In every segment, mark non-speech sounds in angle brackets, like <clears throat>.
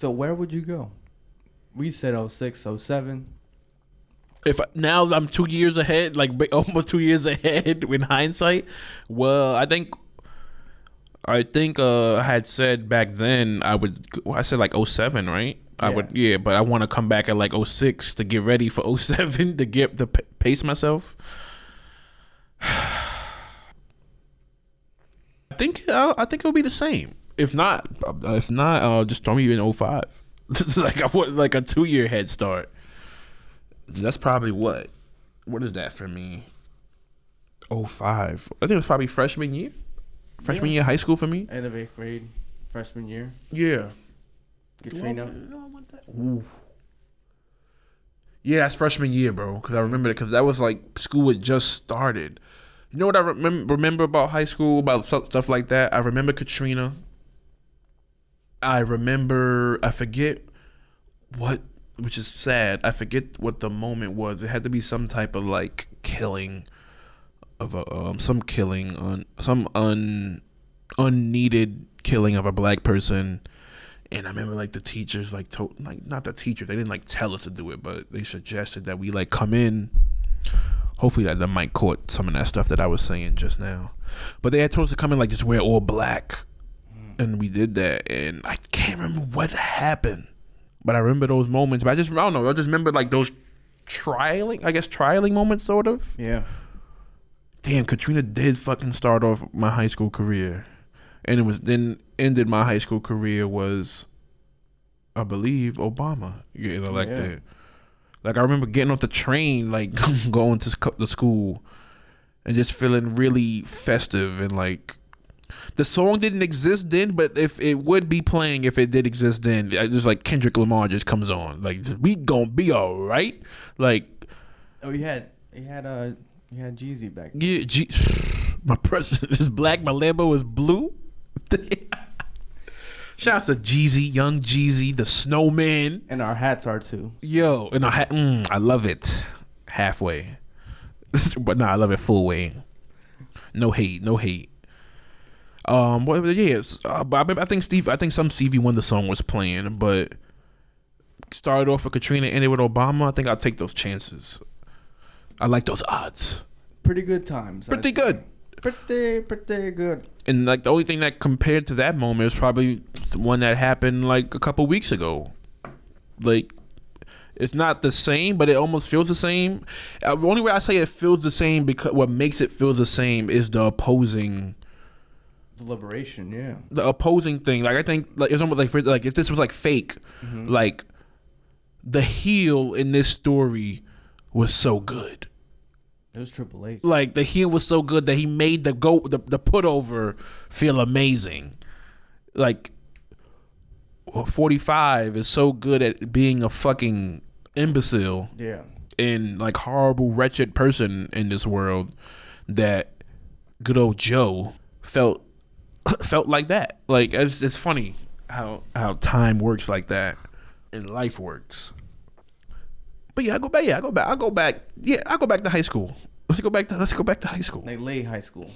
So where would you go? We said 06, 07. If now I'm two years ahead, like <laughs> almost two years ahead <laughs> in hindsight. Well, I think, I think uh, I had said back then I would. well, I said like 07, right? I would, yeah, but I want to come back at like 06 to get ready for <laughs> 07 to get to p- pace myself. <sighs> I think I think it'll be the same. If not, uh, if not, uh, just throw me in 05. <laughs> like I want like a two year head start. That's probably what. What is that for me? 05. I think it was probably freshman year. Freshman Yeah. year high school for me. End of eighth grade, freshman year. Yeah. Katrina. Ooh. Yeah, that's freshman year, bro. Because I remember that because that was like school had just started. You know what I remember remember about high school about stuff, stuff like that? I remember Katrina. I remember I forget what, which is sad. I forget what the moment was. It had to be some type of like killing of a um some killing on some un unneeded killing of a black person. And I remember like the teachers like told like not the teachers they didn't like tell us to do it but they suggested that we like come in. Hopefully that, that might caught some of that stuff that I was saying just now, but they had told us to come in like just wear all black, and we did that and I can't remember what happened, but I remember those moments. But I just I don't know I just remember like those trialing I guess trialing moments sort of. Yeah. Damn, Katrina did fucking start off my high school career, and it was then ended my high school career was, I believe, Obama getting elected. Like I remember getting off the train, like <laughs> going to the school, and just feeling really festive and like. The song didn't exist then, but if it would be playing, if it did exist then, just like Kendrick Lamar just comes on, like we gonna be all right. Like Oh, you had you had uh you had Jeezy back. Yeah, G- <sighs> my president is black. My Lambo is blue. <laughs> Shout out to Jeezy, young Jeezy, the snowman. And our hats are too. Yo, and I, ha- mm, I love it halfway, <laughs> but nah, I love it full way. No hate, no hate. Um, well, yeah, it's, uh, but I, I think Steve, I think some Stevie Wonder song was playing, but started off with Katrina, ended with Obama. I think I'll take those chances. I like those odds. Pretty good times. Pretty good. Pretty pretty good. and like the only thing that compared to that moment is probably the one that happened like a couple weeks ago. Like, it's not the same, but it almost feels the same. Uh, the only way I say it feels the same because what makes it feel the same is the opposing, Deliberation, yeah. the opposing thing. Like I think like it's almost like for- like if this was like fake, mm-hmm. like the heel in this story was so good. It was Triple H. like the heel was so good that he made the go the, the put over feel amazing. Like 45 is so good at being a fucking imbecile Yeah. and like horrible wretched person in this world that good old Joe felt <coughs> felt like that. Like it's it's funny how how time works like that and life works. But yeah, I go back. Yeah, I go back. I go back. Yeah, I go back to high school. Let's go back to let's go back to high school. Like late high school.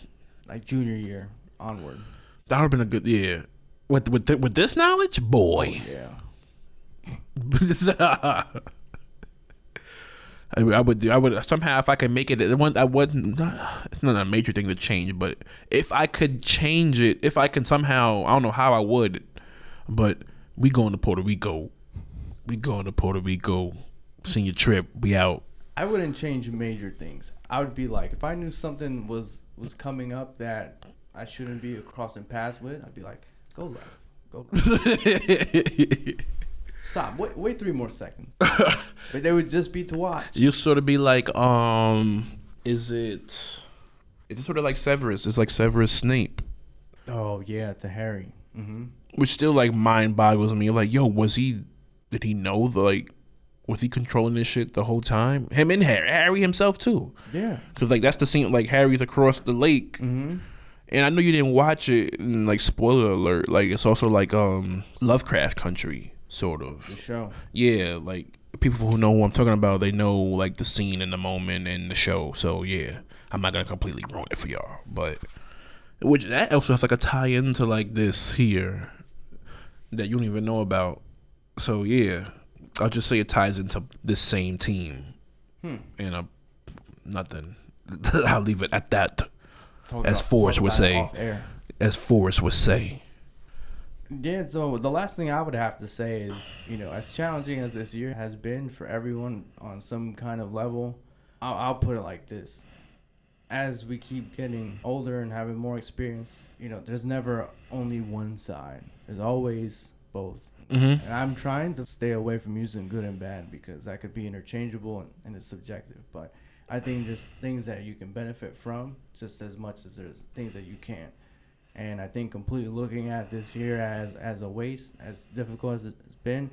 Like junior year onward. That would have been a good yeah. With with th- with this knowledge, boy. Oh, yeah. <laughs> I, would- I would do. I would somehow if I could make it. it one I wouldn't. Not, it's not a major thing to change, but if I could change it, if I can somehow, I don't know how I would, but we going to Puerto Rico. We going to Puerto Rico. Senior trip. We out. I wouldn't change major things. I would be like, if I knew something was was coming up that I shouldn't be crossing paths with, I'd be like, go left, go left. <laughs> Stop. Wait, wait three more seconds. <laughs> but they would just be to watch. you sort of be like, um, is it? It's sort of like Severus. It's like Severus Snape. oh yeah, to Harry. Mm-hmm. which still like mind boggles me. Like, yo, was he? Did he know the like? Was he controlling this shit the whole time? Him and Harry, Harry himself too. Yeah. Cause like that's the scene. Like Harry's across the lake, Mm-hmm. and I know you didn't watch it. And like spoiler alert, like it's also like um Lovecraft Country sort The of. show. Yeah, like people who know what I'm talking about, they know like the scene and the moment and the show. So yeah, I'm not gonna completely ruin it for y'all, but which that also has like a tie into like this here that you don't even know about. So yeah, I'll just say it ties into this same team. Hmm. And a nothing. <laughs> I'll leave it at that. Talk As about- Forrest would say. As Forrest would say. Yeah, so the last thing I would have to say is, you know, as challenging as this year has been for everyone on some kind of level, I'll, I'll put it like this. As we keep getting older and having more experience, you know, there's never only one side. There's always both. Mm-hmm. And I'm trying to stay away from using good and bad because that could be interchangeable and, and it's subjective. But I think there's things that you can benefit from just as much as there's things that you can't. And I think completely looking at this year as as a waste, as difficult as it's been,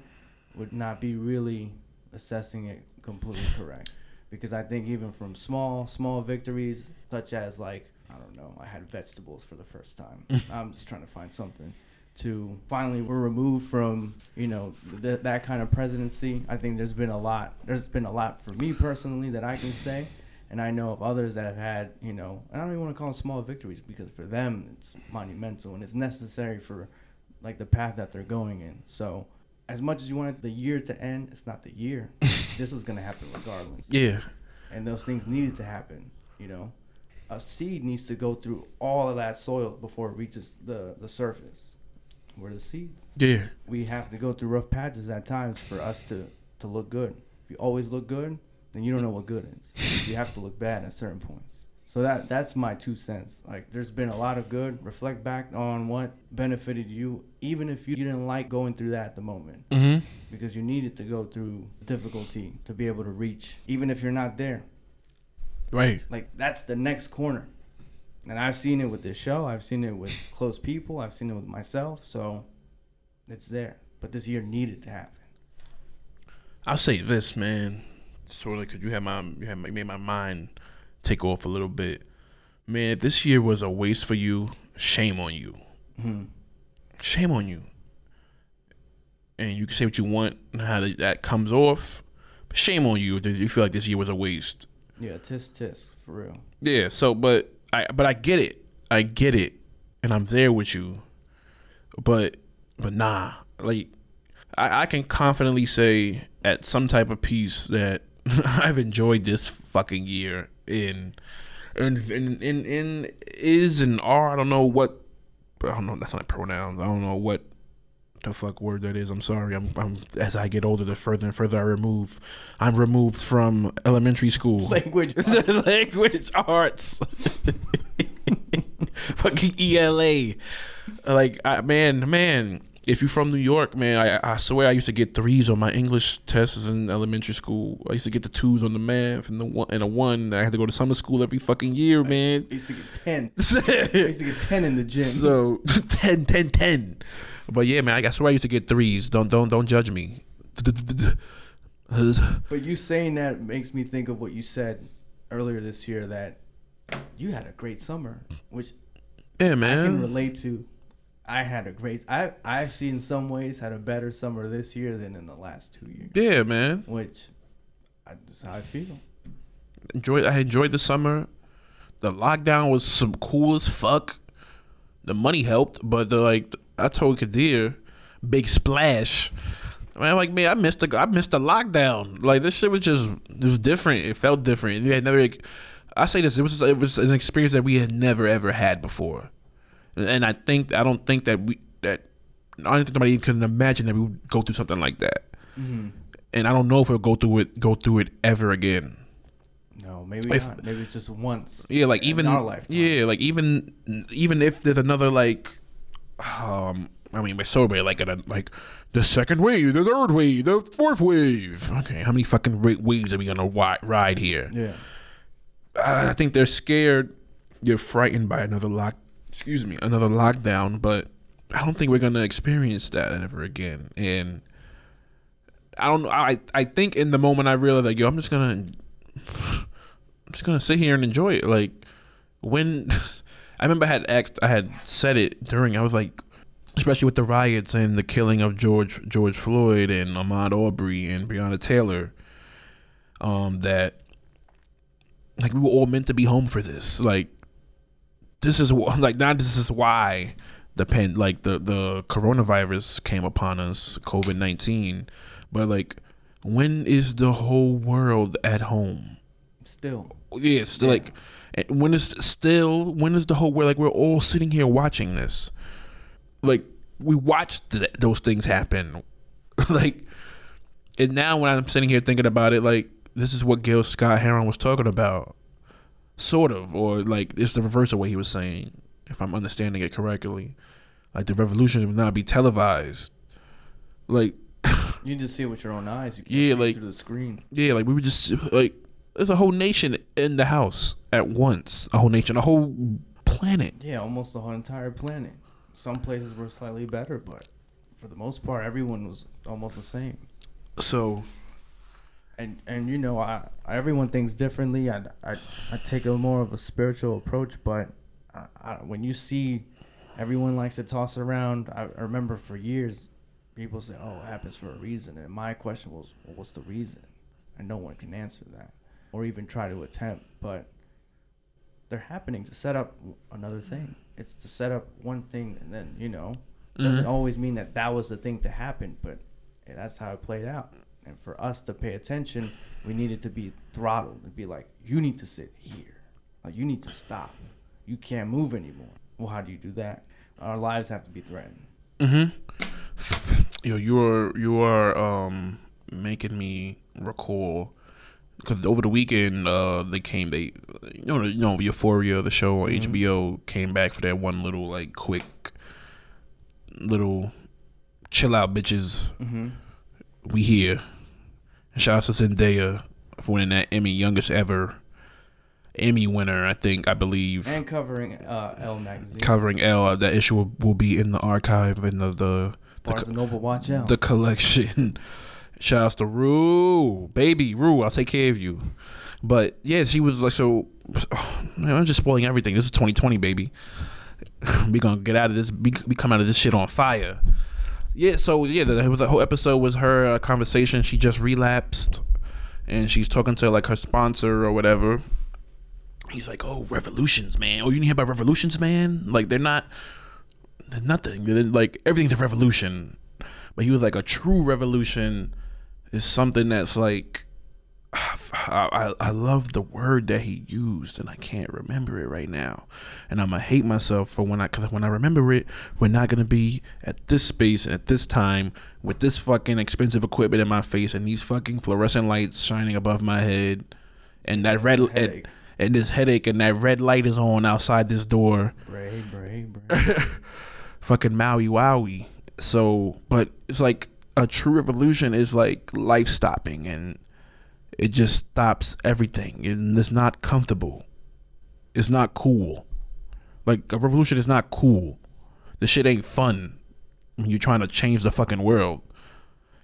would not be really assessing it completely correct. Because I think even from small small victories, such as like I don't know, I had vegetables for the first time. <laughs> I'm just trying to find something. To finally, we're removed from you know th- that kind of presidency. I think there's been a lot. There's been a lot for me personally that I can say, and I know of others that have had, you know, I don't even want to call them small victories because for them it's monumental and it's necessary for like the path that they're going in. So, as much as you wanted the year to end, it's not the year. <laughs> this was going to happen regardless. Yeah. And those things needed to happen, you know. A seed needs to go through all of that soil before it reaches the the surface. Where the seeds Yeah. we have to go through rough patches at times for us to to look good. If you always look good, then you don't know what good is. You have to look bad at certain points. So that that's my two cents. Like there's been a lot of good. Reflect back on what benefited you, even if you didn't like going through that at the moment, Mm-hmm. because you needed to go through difficulty to be able to reach, even if you're not there. Right. Like that's the next corner. And I've seen it with this show. I've seen it with close people. I've seen it with myself. So it's there. But this year needed to happen. I'll say this, man. Sort of, cause you had my you had made my mind take off a little bit. Man, if this year was a waste for you, shame on you. hmm Shame on you. And you can say what you want and how that- comes off. But shame on you if you feel like this year was a waste. Yeah, tisk tisk for real. Yeah. So, but I but I get it. I get it, and I'm there with you. But but nah, like I, I can confidently say at some type of piece that <laughs> I've enjoyed this fucking year in in in in, in is and are. I don't know what. I don't know. That's not pronouns. I don't know what the fuck word that is. I'm sorry. I'm, I'm as I get older, the further and further I remove. I'm removed from elementary school. <laughs> Language. <laughs> language arts. Fucking ELA. Like, I, man, man, if you're from New York, man, I, I swear I used to get threes on my English tests in elementary school. I used to get the twos on the math and the one and a one. I had to go to summer school every fucking year, man. I used to get 10. <laughs> I used to get 10 in the gym. so <laughs> 10, 10, 10. But yeah, man, I swear I used to get threes. Don't don't don't judge me. <laughs> but you saying that makes me think of what you said earlier this year that you had a great summer, which Yeah, man, I can relate to. I had a great. I I actually in some ways had a better summer this year than in the last two years, Yeah, man. which I, that's how I feel. enjoyed I enjoyed the summer. The lockdown was some cool as fuck. The money helped, but the like I told Kadir, big splash. Man, like man, I missed the I missed the lockdown. Like this shit was just it was different. It felt different. We had never. I say this. It was it was an experience that we had never ever had before, and I think I don't think that we that I don't think nobody can imagine that we would go through something like that. Mm-hmm. And I don't know if we'll go through it go through it ever again. No, maybe If- not. Maybe it's just once. Yeah, like in even our lifetime. yeah, like even even if there's another like, um, I mean, we're so we're like at a, like the second wave, the third wave, the fourth wave. Okay, how many fucking waves are we gonna wi- ride here? Yeah. I I think they're scared. They're frightened by another lock. Excuse me, another lockdown. But I don't think we're gonna experience that ever again. And I don't. I I think in the moment I realized like, yo, I'm just gonna, <sighs> I'm just gonna sit here and enjoy it. Like when <laughs> I remember I had asked, I had said it during. I was like, especially with the riots and the killing of George George Floyd and Ahmaud Arbery and Breonna Taylor. Um, that like we were all meant to be home for this. Like this is like now this is why the pen like the the coronavirus came upon us, COVID nineteen. But like, when is the whole world at home? Still, Yeah, it's Yeah. like eh, when is still when is the whole world like we're all sitting here watching this? Like we watched th- those things happen, <laughs> like, and now when I'm sitting here thinking about it, like this is what Gil Scott Heron was talking about, sort of, or like it's the reverse of what he was saying, if I'm understanding it correctly. Like the revolution would not be televised. Like <laughs> you just see it with your own eyes. You can't Yeah, see like- through the screen. Yeah, like we were just like there's a whole nation in the house at once. A whole nation, a whole planet. Yeah, almost the whole entire planet. Some places were slightly better, but for the most part, everyone was almost the same. So And and you know, I everyone thinks differently. I I, I take a more of a spiritual approach, but I, I, when you see everyone likes to toss around, I, I remember for years people say, "Oh, it happens for a reason," and my question was, well, "What's the reason?" And no one can answer that, or even try to attempt. But they're happening to set up another thing. It's to set up one thing, and then you know, doesn't Mhm. always mean that that was the thing to happen, but that's how it played out. And for us to pay attention, we needed to be throttled and be like, you need to sit here. Like, you need to stop. You can't move anymore. Well, how do you do that? Our lives have to be threatened. Mm-hmm. <laughs> Yo, you are you are um making me recall because over the weekend uh they came they you know you know Euphoria the show on Mhm. HBO came back for that one little like quick little chill out bitches Mm-hmm. we here. Shout out to Zendaya for winning that Emmy youngest ever Emmy winner I think I believe And covering uh, Elle magazine. covering Elle uh, that issue will, will be in the archive in the the the, Barnes and Noble, watch out. the collection. <laughs> Shout outs to Rue, baby Rue. I'll take care of you. But yeah, she was like, so <sighs> man, I'm just spoiling everything. This is 2020, baby. <laughs> we gonna get out of this. We, we come out of this shit on fire. Yeah. So yeah, the, was the whole episode was her uh, conversation. She just relapsed, and she's talking to like her sponsor or whatever. He's like, "Oh, revolutions, man. Oh, you didn't hear about revolutions, man? Like they're not, they're nothing. They're like everything's a revolution." But he was like, "A true revolution is something that's like." I, I I love the word that he used and I can't remember it right now, and I'm gonna hate myself for when I cause when I remember it, we're not gonna be at this space and at this time with this fucking expensive equipment in my face and these fucking fluorescent lights shining above my head, and that red and, and this headache and that red light is on outside this door, Bray, bray, bray. fucking Maui Wowie. So, but it's like a true revolution is like life stopping and it just stops everything and it's not comfortable. It's not cool. Like a revolution is not cool. The shit ain't fun when you're trying to change the fucking world.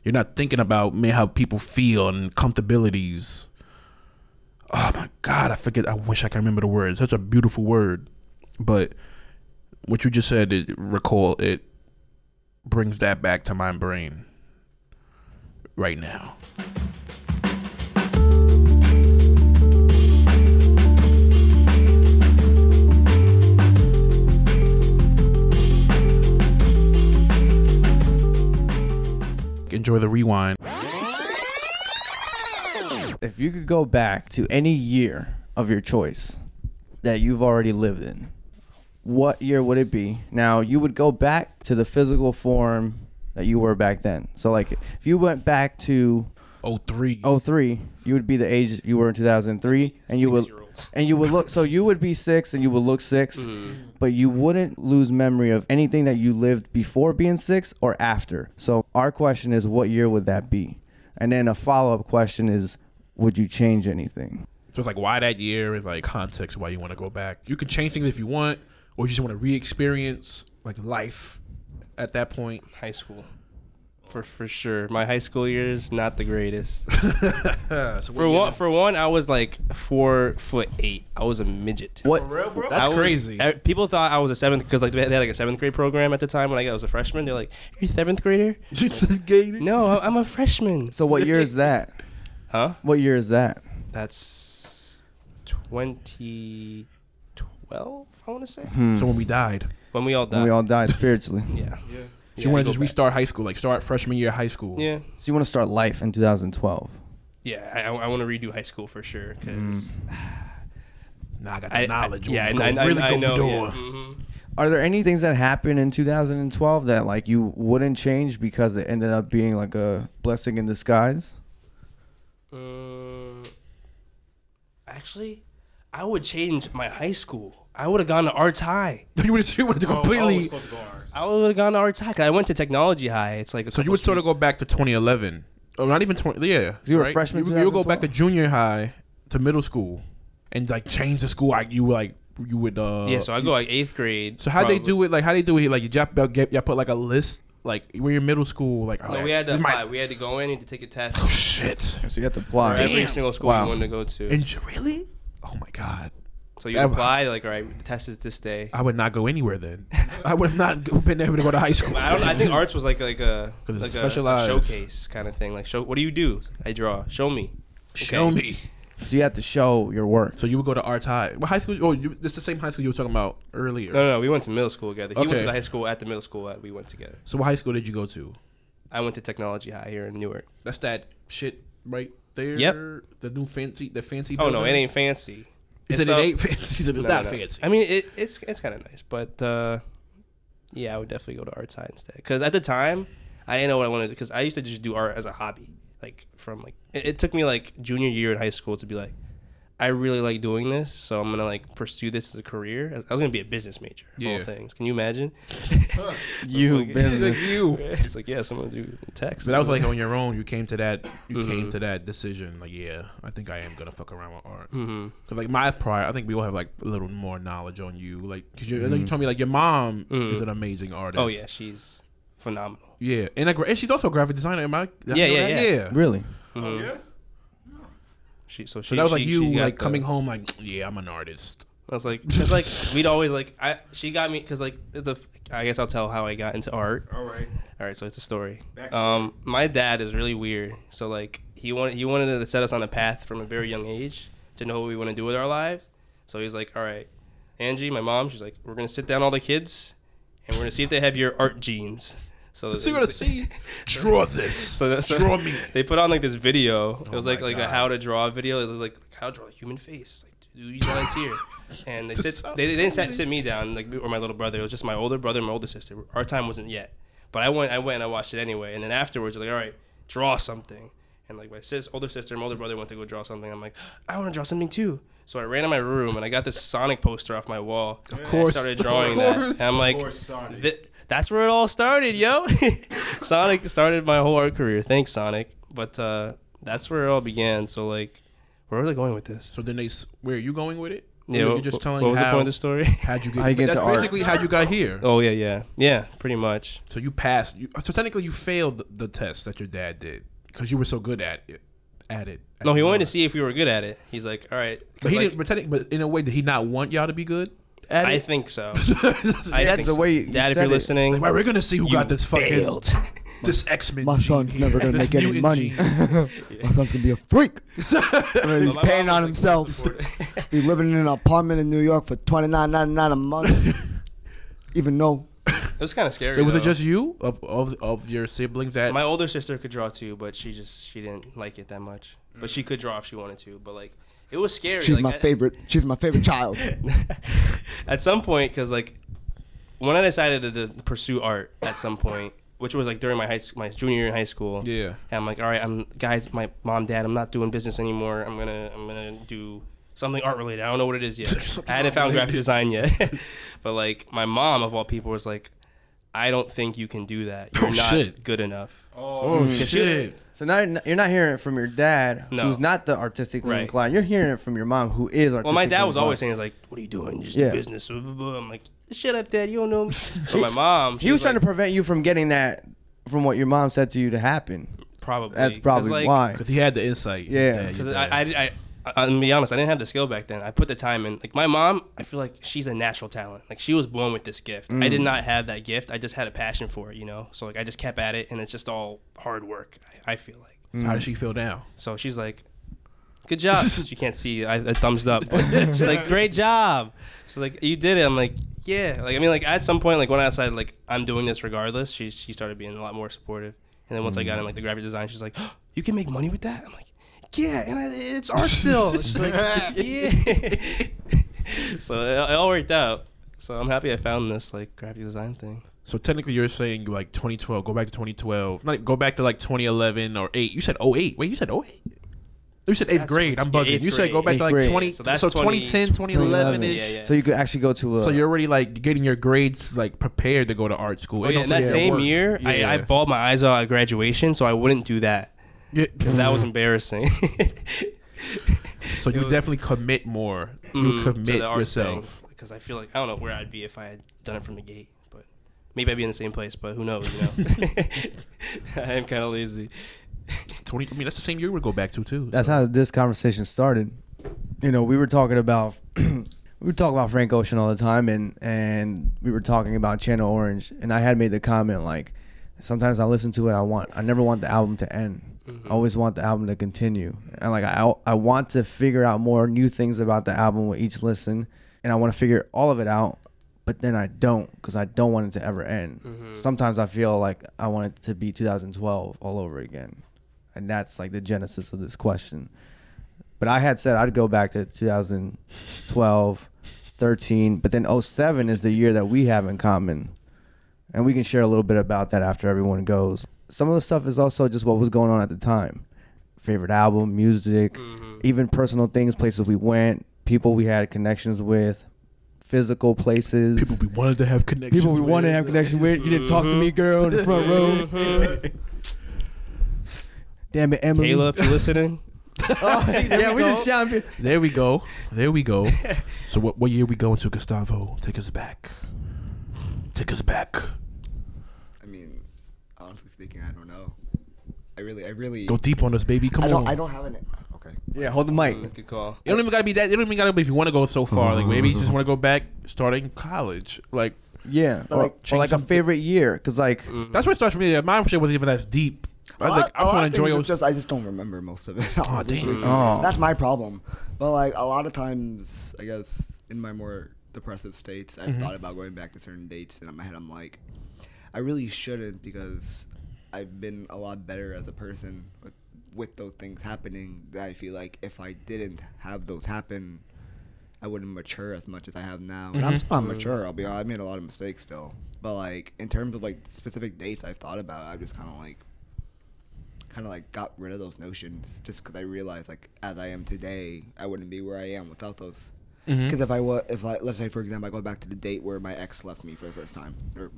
You're not thinking about man how people feel and comfortabilities. Oh my god, I forget. I wish I could remember the word. It's such a beautiful word, but what you just said, it, recall it brings that back to my brain right now. Enjoy the rewind. if you could go back to any year of your choice that you've already lived in, what year would it be? Now, you would go back to the physical form that you were back then. So, like, if you went back to 03, 03, you would be the age you were in 2003, and you would. And you would look. So you would be six, and you would look 6 Mm. but you wouldn't lose memory of anything that you lived before being six or after. So our question is, what year would that be? And then a follow up question is, would you change anything? So it's like why that year is like context why you want to go back. You can change things if you want, or you just want to re-experience like life at that point. High school. For for sure. My high school years not the greatest. <laughs> so For one for one, I was like four foot eight. I was a midget. What? real, bro? I That's was- crazy. uh, People thought I was a seventh because like they had like a seventh grade program at the time when I was a freshman. They're like, "You're a seventh grader?" <laughs> No, I- I'm a freshman. So what year is that? <laughs> Huh? What year is that? That's 2012. I want to say. Hmm. So when we died, When we all died. when we all died spiritually. yeah. Yeah. So you want to just back. restart high school, like start freshman year of high school. Yeah. So you want to start life in 2012? Yeah. I, I, want to redo high school for sure because <sighs> Nah, I got the I, knowledge. I, yeah, Go- and I, really I, I go know. door. Yeah. hmm Are there any things that happened in 2012 that like you wouldn't change because it ended up being like a blessing in disguise? Uh, actually, I would change my high school. I would have gone to arts <laughs> high. you would have Oh, oh, completely. it's supposed to go ours. I would have gone to arts high. 'cause I went to technology high. It's like a so you couple would sort of streets- go back to 2011, or not even 20. Yeah, you were a freshman You, you would go back to junior high to middle school, and like change the school. Like you would like you would. uh Yeah, so I go like eighth grade. So how they do it? Like how they do it? Like you just get y'all put like a list. Like when you're middle school, like No, alright, we had to this might- apply. We had to go in and to take a test Oh shit! So you have to for apply. every single school Wow. you wanted to go to. And j- really? Oh my god! So you that- apply like, all right, the test is this day. I would not go anywhere then. I would have not been able to go to high school. <laughs> I don't. I think arts was like like a 'Cause it's like a, a showcase kind of thing. Like show. What do you do? I draw. Show me. Show me. So you have to show your work. So you would go to arts high. What high school? Oh, you, this is the same high school you were talking about earlier. No, no, no, we went to middle school together. He went to the high school at the middle school that we went together. So what high school did you go to? I went to technology high here in Newark. That's that shit right there. Yep. The new fancy, the fancy. Oh no, it ain't fancy. He It's said it up- ain't fancy. He said it's No, not no, fancy. I mean, it, it's it's kind of nice, but uh, yeah, I would definitely go to art side instead. Because at the time, I didn't know what I wanted because I used to just do art as a hobby. Like from like it, it took me like junior year in high school to be like, I really like doing this, so I'm gonna like pursue this as a career. I was- gonna be a business major. Yeah. All things. Can you imagine? <laughs> You Like, business. you. It's like yes, I'm gonna do tech. But that was like on your own. You came to that. You came Mhm. to that decision. Like, yeah, I think I am gonna fuck around with art. Mm-hmm. Cause like my prior, I think we all have like a little more knowledge on you. Like, cause you, I know you told me like your mom Mhm. is an amazing artist. Oh yeah, she's phenomenal. yeah, and, a, gra- and she's also a graphic designer. Am I? Yeah, yeah, yeah. yeah. Really? Oh Mhm. yeah. She so she So that was like you she got like the- coming home like, yeah, I'm an artist. I was like, cause like we'd always like I she got me because like the I guess I'll tell how I got into art. All right. All right, so it's a story. Backstory. Um, my dad is really weird. So like he wanted he wanted to set us on a path from a very young age to know what we want to do with our lives. So he's like, all right, Angie, my mom, she's like, we're gonna sit down all the kids, and we're gonna see if they have your art genes. So you're gonna <laughs> see, draw this, So that's draw <laughs> me. They put on like this video. It Oh was like my like a how to draw video. It was like how to draw a human face. It's like do these lines here. And they sit they, they didn't sit, sit me down like or my little brother. It was just my older brother and my older sister. Our time wasn't yet. But I went I went and I watched it anyway. And then afterwards like, all right, draw something. And like my sis, older sister, and my older brother went to go draw something. I'm like, I want to draw something too. So I ran in my room and I got this Sonic poster off my wall. Of course. I started <laughs> drawing Of that. And I'm like, Of course, Sonic. Th- that's where it all started, yo. <laughs> Sonic started my whole art career. Thanks, Sonic. But uh, that's where it all began. So like, where was I going with this? So then they, s- where are you going with it? Yeah, you're what, just what- telling what was the how point of the story? <laughs> how'd you get? How you get that's to art. basically how you got here. oh yeah, yeah, yeah, pretty much. So you passed. You, so technically, you failed the, the test that your dad did because you were so good at it. At it. No, he at wanted to see if we were good at it. He's like, all right. 'cause, But he like, didn't. But, technically, but in a way, did he not want y'all to be good at I think so. <laughs> I That's think the so. way you- you Dad, if said you're it. listening, Like, well, we're gonna see who got this fucking failed. <laughs> this X Men. My son's never gonna make any money. <laughs> My son's gonna be a freak. gonna be paying on himself. be living in an apartment in New York for twenty nine ninety nine a month. Even though It was kind of scary. So was it though. just you of of, of your siblings that? My older sister could draw too, but she just she didn't like it that much. But she could draw if she wanted to. But like, it was scary. she's like, my I- favorite, she's my favorite child. <laughs> at some point, because like when I decided to, to pursue art at some point, which was like during my high school my junior year in high school. yeah. And I'm like, all right, I'm guys, my mom, dad, I'm not doing business anymore. I'm gonna I'm gonna do something art related. I don't know what it is yet. <laughs> I hadn't found graphic design yet. <laughs> but like my mom of all people was like, I don't think you can do that. You're Oh, not shit. good enough. Oh, Mm. shit. So now you're not- you're not hearing it from your dad, No. who's not the artistically Right. inclined. You're hearing it from your mom, who is artistically Well, my dad was inclined. always saying, like, what are you doing? Just Yeah. do business. Blah, blah, blah. I'm like, shut up, dad. You don't know me. <laughs> But my mom, He was trying like, to prevent you from getting that from what your mom said to you to happen. probably. That's 'cause, probably like, why. Because he had the insight. Yeah. Because your I, dad- I, I, I, I'm gonna be honest, I didn't have the skill back then. I put the time in. Like my mom, I feel like she's a natural talent. Like she was born with this gift. I Mm. did not have that gift. I just had a passion for it, you know. So like I just kept at it, and it's just all hard work. I, I feel like. How does she feel now? So she's like, good job. <laughs> she can't see. I, I thumbs up. <laughs> She's like, great job. She's like, you did it. I'm like, yeah. Like I mean, like at some point, like when I decided like I'm doing this regardless, she she started being a lot more supportive. And then once I got in like the graphic design, she's like, oh, <gasps> you can make money with that. I'm like, yeah, and I, it's art still. <laughs> She's like, yeah. so it, it all worked out. So I'm happy I found this like graphic design thing. So technically, you're saying like 2012. Go back to 2012. Not go back to like 2011 or eight. You said 08. Wait, you said 08. You said eighth That's grade. I'm bugging. eighth You said go back grade. to like grade. 20. So So, that's 2010, 2011 ish. Yeah, yeah. So you could actually go to a. So you're already like getting your grades like prepared to go to art school. Oh, yeah, that same work. year, I, I bawled my eyes out at graduation, so I wouldn't do that. Yeah. 'Cause that was embarrassing. <laughs> So you It was- definitely commit more. You Mm, to commit the yourself. because I feel like I don't know where I'd be if I had done it from the gate, but maybe I'd be in the same place. But who knows? You know, <laughs> <laughs> I am kind of lazy. 20. I mean, that's the same year we go back to too. That's so. how this conversation started. You know, we were talking about <clears throat> we were talking about Frank Ocean all the time, and and we were talking about Channel Orange, and I had made the comment like, sometimes I listen to it, I want, I never want the album to end. Mm-hmm. I always want the album to continue, and like I I want to figure out more new things about the album with each listen, and I want to figure all of it out. But then I don't because I don't want it to ever end. Mm-hmm. Sometimes I feel like I want it to be 2012 all over again and that's like the genesis of this question. But I had said I'd go back to 2012, 13, but then 07 is the year that we have in common. And we can share a little bit about that after everyone goes. Some of the stuff is also just what was going on at the time. Favorite album, music, Mm-hmm. even personal things, places we went, people we had connections with, physical places. People we wanted to have connections. People we wanted to have with. connection with. You didn't talk to me, girl, in the front row. Damn it, Emily. Kayla, if you're listening, <laughs> Oh, <laughs> yeah, we just shouting. There we go. There we go. <laughs> so what what year we going to Gustavo? Take us back. Take us back. I speaking, I don't know. I really, I really. Go deep on us, baby. Come I don't. on. I don't have an. Okay. Yeah, hold the mic. good call. It don't even gotta be that. It don't even gotta be if you want to go so far. Like maybe you just want to go back, starting college. Like Yeah, or, like, or change like a some- favorite year, cause like that's what starts for me. My shit wasn't even that deep. I was like, I just lot want to enjoy things those. is just I just don't remember most of it. <laughs> Aw, honestly damn. Oh. That's my problem. But like a lot of times, I guess in my more depressive states, I've Mm-hmm. thought about going back to certain dates, and in my head, I'm like, I really shouldn't because I've been a lot better as a person with, with those things happening. That I feel like if I didn't have those happen, I wouldn't mature as much as I have now. And I'm Mm-hmm. still not mature. I'll be honest. I made a lot of mistakes still. But like in terms of like specific dates I've thought about, I just kind of like kind of like got rid of those notions just because I realized like as I am today, I wouldn't be where I am without those. Because if I was, if I let's say for example, I go back to the date where my ex left me for the first time, or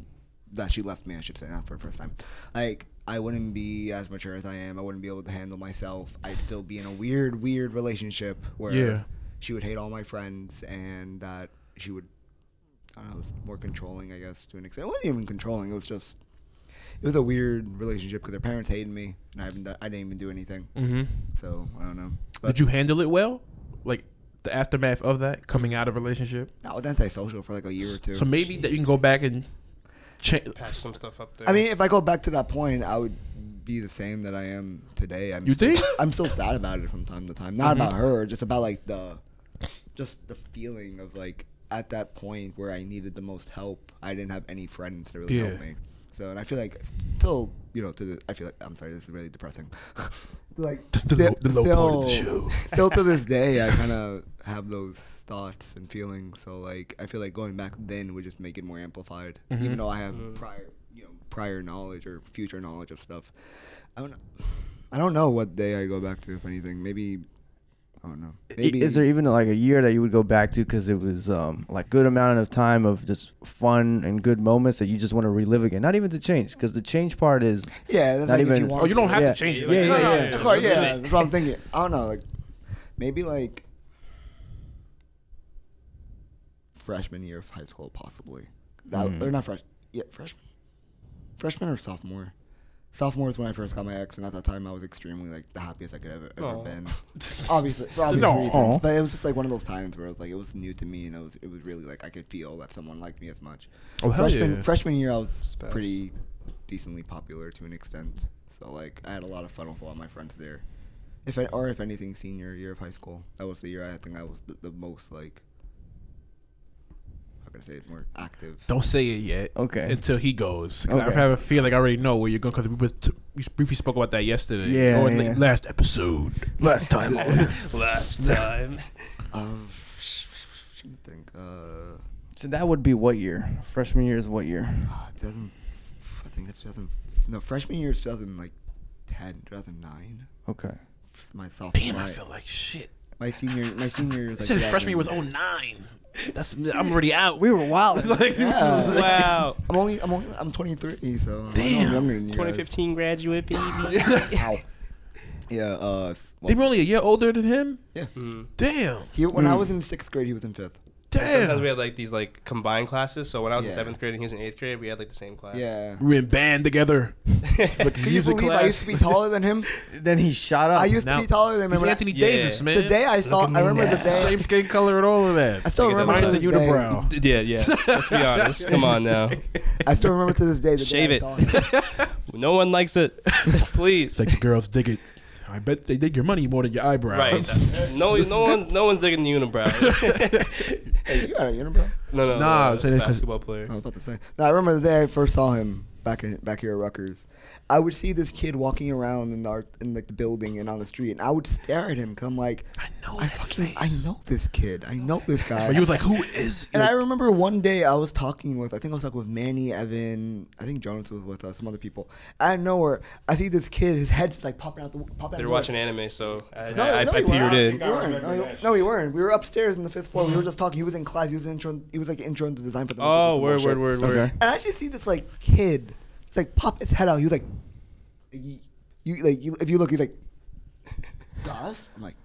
that she left me, I should say, not for the first time. Like I wouldn't be as mature as I am. I wouldn't be able to handle myself. I'd still be in a weird, weird relationship where Yeah. she would hate all my friends and that she would. I don't know, it was more controlling, I guess, to an extent. It wasn't even controlling. It was just, it was a weird relationship because her parents hated me, and I haven't, I didn't even do anything. hmm So I don't know. Did you handle it well? Like the aftermath of that, coming out of a relationship. I was antisocial for like a year or two. So maybe that you can go back and change. Patch some stuff up there. I mean, if I go back to that point, I would be the same that I am today. I'm You still, think? <laughs> I'm still sad about it from time to time. Not Mhm. about her, just about like the, just the feeling of like at that point where I needed the most help, I didn't have any friends to really help me. So, and I feel like still, you know, to the, I feel like I'm sorry, this is really depressing. <laughs> like The low- the low part of the show. <laughs> still to this day, I <laughs> kind of have those thoughts and feelings. So like, I feel like going back then would just make it more amplified, Mhm. even though I have prior, you know, prior knowledge or future knowledge of stuff. I don't. <sighs> I don't know what day I go back to, if anything. Maybe, I don't know. Maybe is there even like a year that you would go back to because it was um, like good amount of time of just fun and good moments that you just want to relive again? Not even to change, because the change part is Yeah, that's Not like if even- you want Oh, you don't have Yeah. to change it. Yeah, Like, yeah, no, no, yeah. no, Of course, yeah, that's what I'm thinking. I don't know, like maybe like freshman year of high school, possibly. That Mm. or not fresh, yeah, freshman, freshman or sophomore. Sophomore is when I first got my ex, and at that time I was extremely like the happiest I could have ever Aw. been. <laughs> Obviously, for obvious No. reasons, Aw. but it was just like one of those times where it was like it was new to me, and it was it was really like I could feel that someone liked me as much. Oh, hell freshman yeah. freshman year, I was Spaz. pretty decently popular to an extent. So like I had a lot of fun with a lot of my friends there. If I, or if anything, senior year of high school. That was the year I think I was the, the most like. How can I say it? More active. Don't say it yet. Okay. Until he goes. 'Cause I have a feeling like I already know where you're going because we t- we briefly spoke about that yesterday. Yeah, Or in the yeah. last episode. Last time. <laughs> Last <laughs> time. Um, I think uh, so that would be what year? Freshman year is what year? uh, 2000. I think it's 2000. No, freshman year is 2000 like 10, 2009. Okay. My sophomore. Damn, I feel like shit. My senior. My senior is It like. said freshman year was 2000. 09. That's I'm already out. We were wild. <laughs> Like, Yeah. <laughs> wow. I'm only. I'm only. I'm 23, so. I'm Damn. younger than you guys. 2015 graduate, baby. <laughs> Ow. Yeah. Uh. They were only a year older than him. Yeah. Mm. Damn. He when I Hmm. was in sixth grade, he was in fifth. Sometimes we had like these like combined classes. So when I was in Yeah. seventh grade and he was in eighth grade, we had like the same class. Yeah. We were in band together. <laughs> Fucking Can you music believe class. I used to be taller than him? <laughs> then he shot up. I used to Now- be taller than him. He's When I- Anthony Yeah. Davis, man. The day I saw, I remember the day. Same skin color and all of that. I still Look at remember to Mine's this the day. unibrow. Yeah, yeah. Let's be honest. Come on now. I still remember to this day the Shave day it. I saw him. <laughs> No one likes it. Please. It's like the girls dig it. I bet they dig your money more than your eyebrows. Right. <laughs> No, no one's no one's digging the unibrow. <laughs> Hey, you got a unibrow? no, no. Nah, uh, I'm saying basketball player. I was about to say. No, I remember the day I first saw him back in back here at Rutgers. I would see this kid walking around in the in like the building and on the street, and I would stare at him. Come like, I know I that fucking, I know this kid. I know this guy. But you was like, who is? And I remember one day I was talking with, I think I was talking with Manny, Evan, I think Jonas was with us, some other people. I know where I see this kid, his head's just like popping out the popping out They the were watching door. anime, so I, No, I, no, I, we weren't. peered in. We. No, we- no, we weren't. We were upstairs in the fifth floor. We were just talking. He was in class. He was intro. He was like intro into design for the. Oh, some word, word, word, word. And I just see this like kid, it's like pop his head out. He was like, you, you like you, if you look, he's like, Gus. I'm like,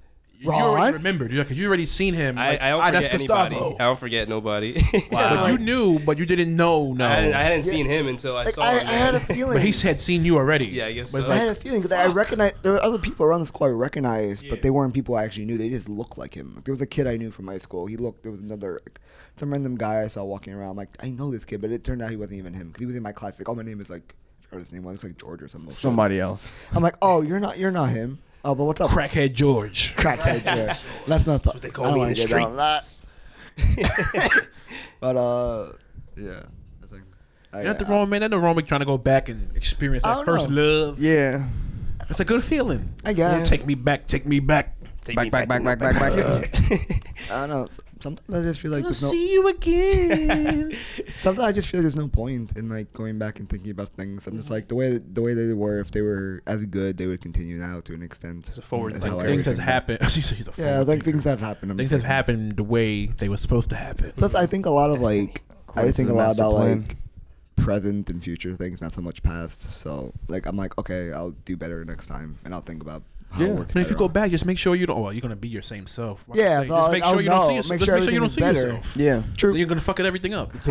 you already Ron. remembered. You're like, you already seen him. I, like, I don't ah, forget that's anybody. Gustavo. I don't forget nobody. Yeah, <laughs> but you knew, but you didn't know. No, I hadn't, I hadn't Yeah. seen him until I Like saw I, him. I had a man. feeling. but he had seen you already. Yeah, I guess But so. I had a feeling because I recognized there were other people around the school I recognized, but they weren't people I actually knew. They just looked like him. Like, there was a kid I knew from high school. He looked. There was another, like, some random guy I saw walking around. I'm like, I know this kid, but it turned out he wasn't even him because he was in my class. Like, oh, my name is like, I forgot his name was. Like George or something. Somebody else. I'm like, oh, you're not. You're not him. Oh, but what's up? crackhead George. Crackhead. yeah. Let's not talk. What they call me in the get that. streets. <laughs> But uh, yeah. I think. I, You're not the wrong man. Not the wrong man trying to go back and experience that first know. love. Yeah. It's a good feeling. I guess. Take me back. Take me back. Take Back, me back, to back, my back, back, <laughs> I don't know. Sometimes I just feel like I'll there's no. see you again. <laughs> Sometimes I just feel there's no point in like going back and thinking about things. I'm just mm-hmm. like the way the way they were. If they were as good, they would continue now to an extent. It's a forward That's thinker. how I things have think. happened. <laughs> You say Yeah, forward like thinker. things have happened. I'm Things just have like- happened the way they were supposed to happen. Plus, I think a lot of like I think a lot Master about plan. like present and future things, not so much past. So like I'm like, okay, I'll do better next time, and I'll think about how Yeah. it I works. mean, if you go back, just make sure you don't. Well, you're gonna be your same self. What Yeah, say, so just make sure you don't see yourself. Make Just sure make sure you don't see better. yourself. Yeah. True. You're gonna fuck it everything up. <laughs>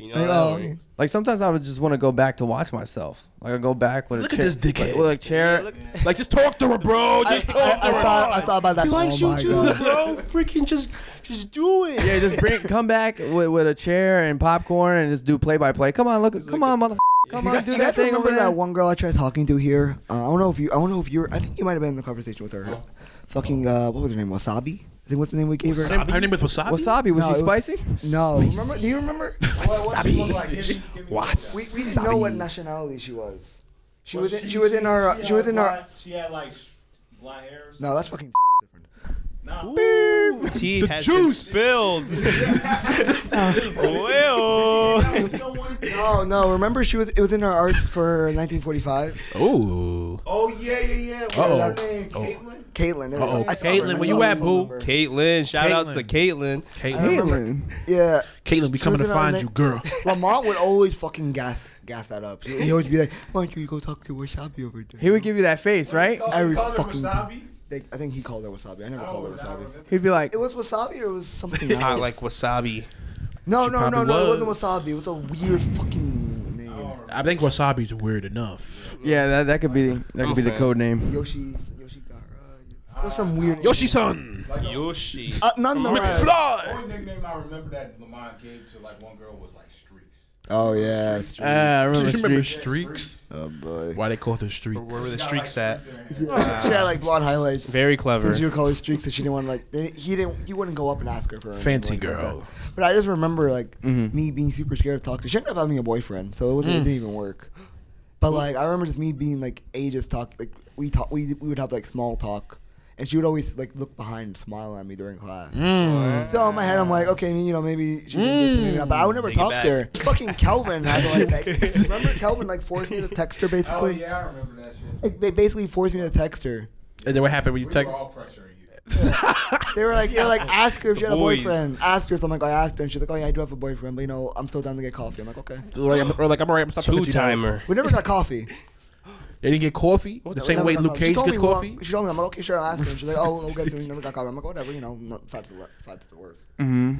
You know, Like, that oh, way. Like sometimes I would just want to go back to watch myself. Like I go back with Look a at chair, this dickhead. with a chair. like, just talk to her, bro. Just I, talk to I her. thought I thought about that. He likes oh you too, God. bro. Freaking just, just do it. Yeah, just bring come back with, with a chair and popcorn and just do play by play. Come on, look, come on, mother. Come You on, guys, do you that guys thing remember over there. that one girl I tried talking to here? Uh, I don't know if you. I don't know if you're. I think you might have been in the conversation with her. Fucking. Uh, what was her name? Wasabi. I think what's the name we gave her. Her name, her name is Wasabi. Wasabi, was No, she it was- spicy? No, remember? Do you remember? <laughs> Wasabi. We, we didn't know what nationality she was. She was in. She was in our. She was in our. She had like black hair. or No, that's fucking different. Nah. Tea The has juice. been spilled. <laughs> Well. No, no. Remember, she was. It was in our art for 1945. Ooh. Oh yeah, yeah, yeah. What's Uh-oh. her name? Oh. Caitlin. Caitlin. there we Uh-oh. go. I thought- Caitlin, where you thought at, her boo? number. Caitlin, shout out to Caitlin. Caitlin. Yeah. Caitlin, we She coming to in our find na- you, girl. <laughs> Lamont would always fucking gas gas that up. He he always be like, "Why don't you go talk to Wasabi over there?" He would give you that face, right? Every fucking wasabi? They, I think he called her Wasabi. I never I called her don't, I don't Wasabi. He'd be like, It was Wasabi or it was something else. I like wasabi. No, She no, no, probably no. It wasn't. Wasabi. It was a weird fucking name. I think wasabi's weird enough. yeah, that, that could be that could be the code name. Yoshi, Yoshi Gara. It was some weird. Yoshi-san. Yoshi. Uh, nonetheless. McFly. Only nickname I remember that Lamont gave to like one girl was like Streaks. Oh yeah, streaks. Ah, I Do you remember, remember Streaks. streaks? oh boy. Why they call it the streaks? Where were the streaks at? <laughs> she had like blonde highlights. Very clever. Because you would call her streaks, so she didn't want to like. They, he didn't. You wouldn't go up and ask her for her Fancy name or like girl. But I just remember like Mhm. me being super scared to talk to. She ended up having a boyfriend, so it wasn't. It didn't even work. But like I remember just me being like ages talk. Like we talk. We we would have like small talk, and she would always like look behind, and smile at me during class. Mm. So in my head, I'm like, okay, I mean, you know, maybe she did this, maybe not. But I would never Take talk to her. Fucking Kelvin had like, <laughs> like remember Kelvin like forced me to text her basically. Oh, yeah, I remember that shit. Like, they basically forced me to text her. And then what happened when you We text? were all pressuring you. <laughs> They were like, they were like, ask her if she had a Boys. boyfriend. Ask her. So I'm like, I asked her, and she's like, oh yeah, I do have a boyfriend, but you know, I'm still down to get coffee. I'm like, okay. Or like, I'm, or like I'm alright. I'm stop talking Two to you timer. We never got coffee. They didn't get coffee the same way Luke Cage told gets coffee. She told me, I'm like, okay, sure, I'll ask her. And she's like, oh, we'll get to it. We never got coffee. I'm like, whatever, you know, no, besides the, besides the worst. Mm-hmm.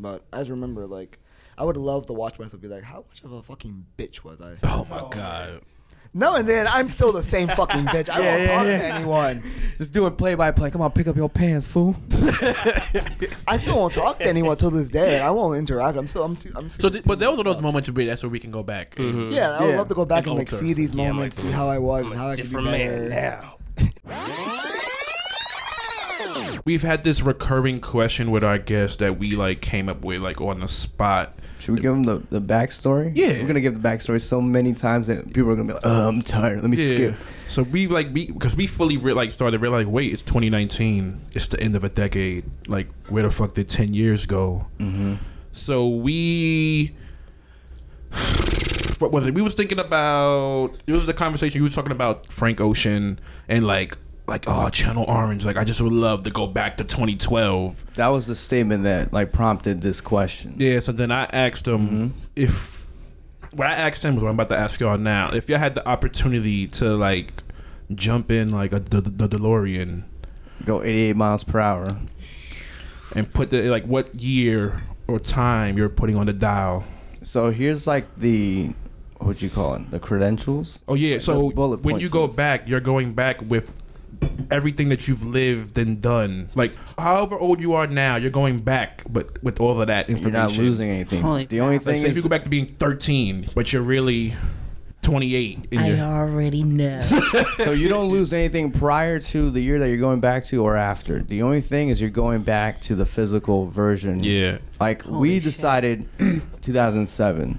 But I just remember, like, I would love to watch myself be like, how much of a fucking bitch was I? Oh my god. No, and then I'm still the same fucking bitch. I <laughs> Yeah, won't yeah, talk yeah. to anyone. Just doing play by play. Come on, pick up your pants, fool. <laughs> I still won't talk to anyone till this day. I won't interact. I'm still, I'm, su- I'm So, th- but those are timid. those moments where that's where we can go back. Mhm. Yeah, I would Yeah. love to go back Like and like see these Yeah, moments, like, see how I was, I'm and how a I could be different better. man now. <laughs> We've had this recurring question with our guests that we like came up with like on the spot. Should we give them the, the backstory? Yeah. We're gonna give the backstory so many times that people are gonna be like, "Oh, I'm tired. Let me skip." So we like we because we fully re- like started realizing wait it's 2019 it's the end of a decade like where the fuck did 10 years go Mm-hmm. so we <sighs> what was it we was thinking about it was the conversation you was talking about Frank Ocean and like like oh Channel Orange like I just would love to go back to 2012 That was the statement that like prompted this question. yeah so then I asked him Mhm. if what I asked him was what I'm about to ask y'all now if y'all had the opportunity to like jump in like a the, the DeLorean Go 88 miles per hour. and put the like what year or time you're putting on the dial. So here's like the what you call it, the credentials. Oh yeah, so bullet when you to go back, you're going back with everything that you've lived and done. Like however old you are now, you're going back, but with all of that You're information. not losing anything. Holy the only crap. Like, thing say if you go back to being 13, but you're really 28. And I you're, already know. <laughs> so you don't lose anything prior to the year that you're going back to or after. The only thing is you're going back to the physical version. yeah. Like Holy we shit. decided <clears throat> 2007.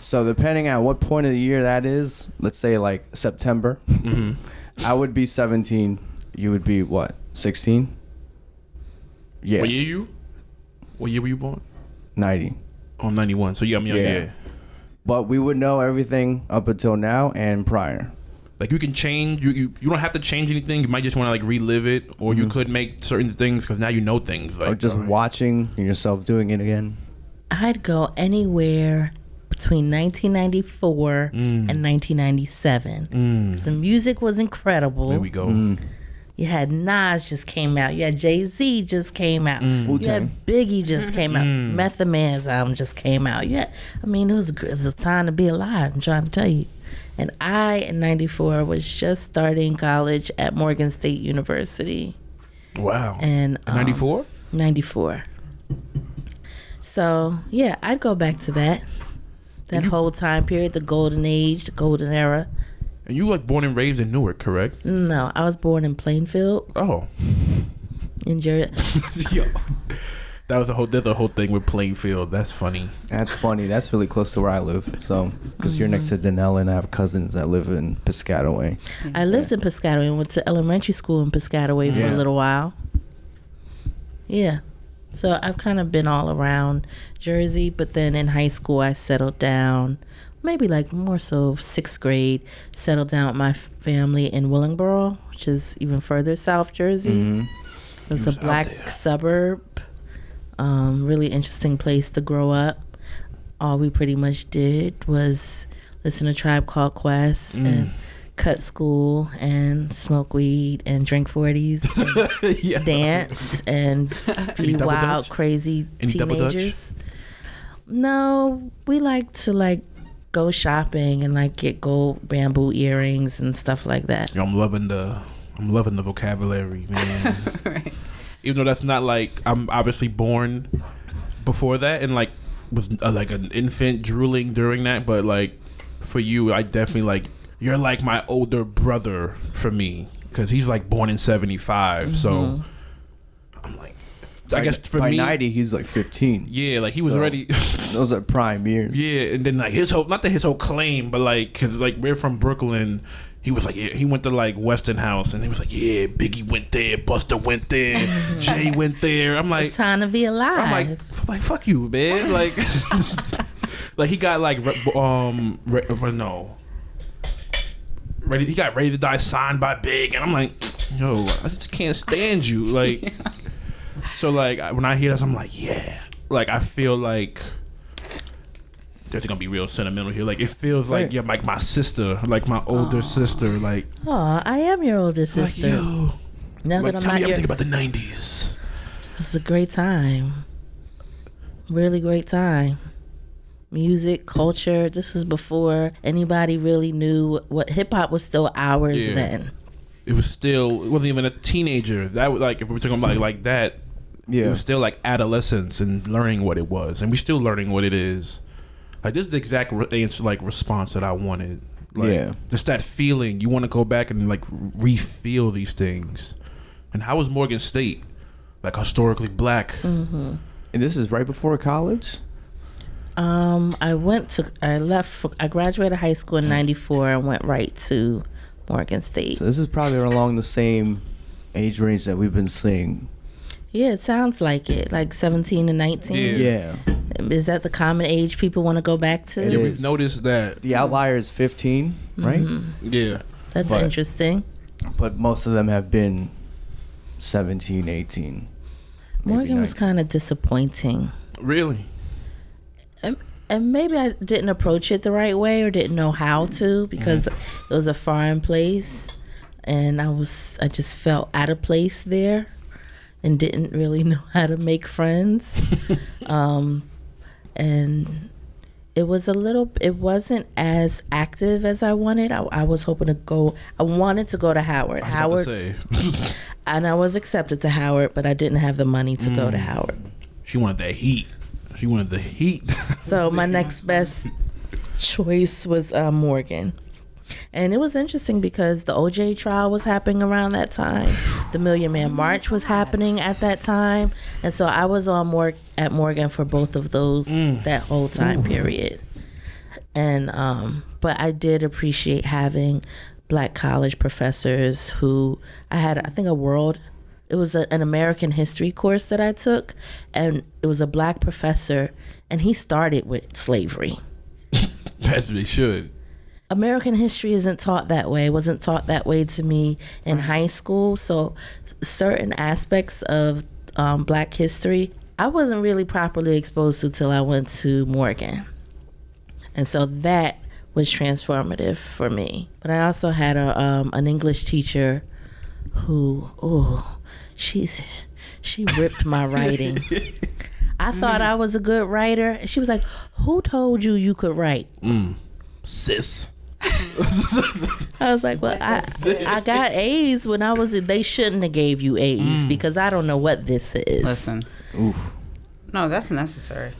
So depending on what point of the year that is, let's say like September, hmm I would be 17. You would be what? 16? Yeah. What year you? What year were you born? 90. Oh, 91. So yeah, I'm young. Yeah. Yeah. But we would know everything up until now and prior. Like you can change. You you, you don't have to change anything. You might just want to like relive it, or you mm-hmm. could make certain things because now you know things. Like or just alright. watching yourself doing it again. I'd go anywhere between 1994 and 1997. Mm. The music was incredible. There we go. Mm. You had Nas just came out. You had Jay Z just came out. Mm. You had Biggie just <laughs> came out. Method Man's album just came out. Yeah, I mean it was it was a time to be alive. I'm trying to tell you. And I in '94 was just starting college at Morgan State University. Wow. And um, 94. 94. So yeah, I'd go back to that. That you- whole time period, the golden age, the golden era. And you like born and raised in Newark, correct? No, I was born in Plainfield, Oh. in Jersey. <laughs> Yo. That was a whole. There's a whole thing with Plainfield. That's funny. That's funny. That's really close to where I live. So, because you're next to mm-hmm. Danelle and I have cousins that live in Piscataway. I lived in Piscataway and went to elementary school in Piscataway for Yeah. a little while. Yeah. So I've kind of been all around Jersey, but then in high school I settled down, maybe like more so sixth grade, settled down with my family in Willingboro, which is even further south Jersey. Mhm. It's You a was out black suburb. Um, really interesting place to grow up. All we pretty much did was listen to Tribe Called Quest Mm. and cut school and smoke weed and drink 40s and <laughs> yeah. dance and <laughs> be double wild, crazy Any teenagers. No, we like to like go shopping and like get gold bamboo earrings and stuff like that. Yo, I'm loving the. I'm loving the vocabulary, man. <laughs> right. Even though that's not like I'm obviously born before that, and like was uh, like an infant drooling during that, but like for you, I definitely like you're like my older brother for me because he's like born in '75. So I'm like, I By- guess for by me, 90, he's like 15. yeah, like he was So- already. <laughs> Those are prime years. Yeah, and then like his whole not that his whole claim, but like because like we're from Brooklyn. He was like, yeah, he went to like Westinghouse, and he was like, yeah, Biggie went there, Busta went there, <laughs> Jay went there. I'm like, Time to be alive. I'm like, f- like fuck you, man. Like, <laughs> like he got like re- um re- uh, no, ready. He got ready to die signed by Big, and I'm like, yo, I just can't stand you. <laughs> Like, so like when I hear this, I'm like, yeah. Like I feel like. This is gonna be real sentimental here. Like it feels like Right. you're like my sister, like my older sister. Like, oh, I am your older like sister. yo, now like that I'm tell not me your, everything about the '90s. it's a great time. Really great time. Music, culture. This was before anybody really knew what hip hop was. Still ours Yeah. then. it was still it wasn't even a teenager. That was like if we're talking about like that, it Yeah. was still like adolescence and learning what it was, and we're still learning what it is. Like this is the exact re- answer, like response that I wanted. Like, Yeah. just that feeling you want to go back and like re-feel these things. And how was Morgan State, like historically black? Mm-hmm. And this is right before college? Um, I went to. I left. For, I graduated high school in '94 and went right to Morgan State. So this is probably along the same age range that we've been seeing. Yeah, it sounds like it. Like 17 to 19. Yeah. Yeah. Is that the common age people want to go back to? It Yeah, we've noticed that. The outlier is 15, right? Yeah, That's But- interesting. But most of them have been 17, 18. maybe Morgan was kind of disappointing. really. And, maybe I didn't approach it the right way or didn't know how to because it was a foreign place and I was I just felt out of place there and didn't really <laughs> know how to make friends. <laughs> um, and it was a little it wasn't as active as I wanted. I, I was hoping to go I wanted to go to Howard. I was about Howard <laughs> and I was accepted to Howard, but I didn't have the money to go to Howard. she wanted that heat. She wanted the heat. <laughs> So my next best choice was uh, Morgan. And it was interesting because the OJ trial was happening around that time. The Million Man March was happening at that time. And so I was on Mor- at Morgan for both of those that whole time period. And um but I did appreciate having black college professors who I had I think a world it was a, an American history course that I took and it was a black professor and he started with slavery. <laughs> As they should. American history isn't taught that way. It wasn't taught that way to me in high school. So certain aspects of um, Black history, I wasn't really properly exposed to till I went to Morgan, and so that was transformative for me. But I also had a um, an English teacher who, oh, she's she ripped my writing. I thought I was a good writer. She was like, "Who told you you could write?" Mm. Sis. I was like, well, I I got A's when I was. They shouldn't have gave you A's because I don't know what this is. Listen. Oof. No, that's necessary.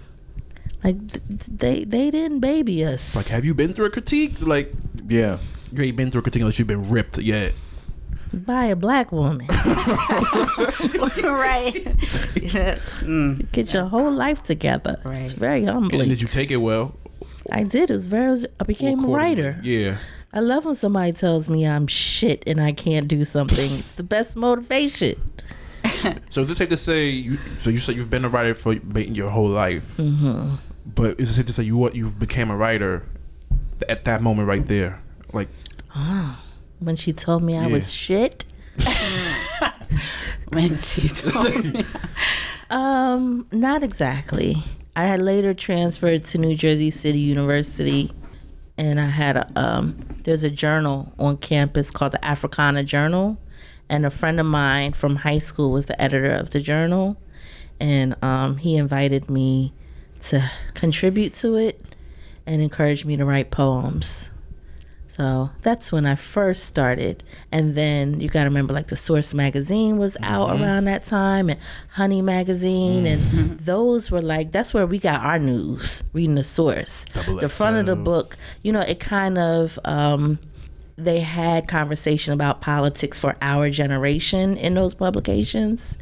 Like th- they they didn't baby us. Like, have you been through a critique? Like, Yeah. you ain't been through a critique unless you've been ripped yet. By a black woman. <laughs> right. Yeah. Mm. Get your whole life together. It's Right. very And humbling. did you take it well? I did. It was very. I became a writer. Yeah. I love when somebody tells me I'm shit and I can't do something. it's the best motivation. So is it safe to say you? So you said you've been a writer for your whole life, hmm but is it safe to say you what you became a writer at that moment right there? Like, When she told me I Yeah. was shit. <laughs> When she told me. Um, not exactly. I had later transferred to New Jersey City University, and I had a um. There's a journal on campus called the Africana Journal, and a friend of mine from high school was the editor of the journal, and um, he invited me to contribute to it, and encouraged me to write poems. So that's when I first started. And then you got to remember, like, the Source magazine was out mm-hmm. around that time, and Honey magazine. And mm-hmm. those were like, that's where we got our news, reading the Source. Double the front of the book, you know, it kind of, um, they had conversation about politics for our generation in those publications.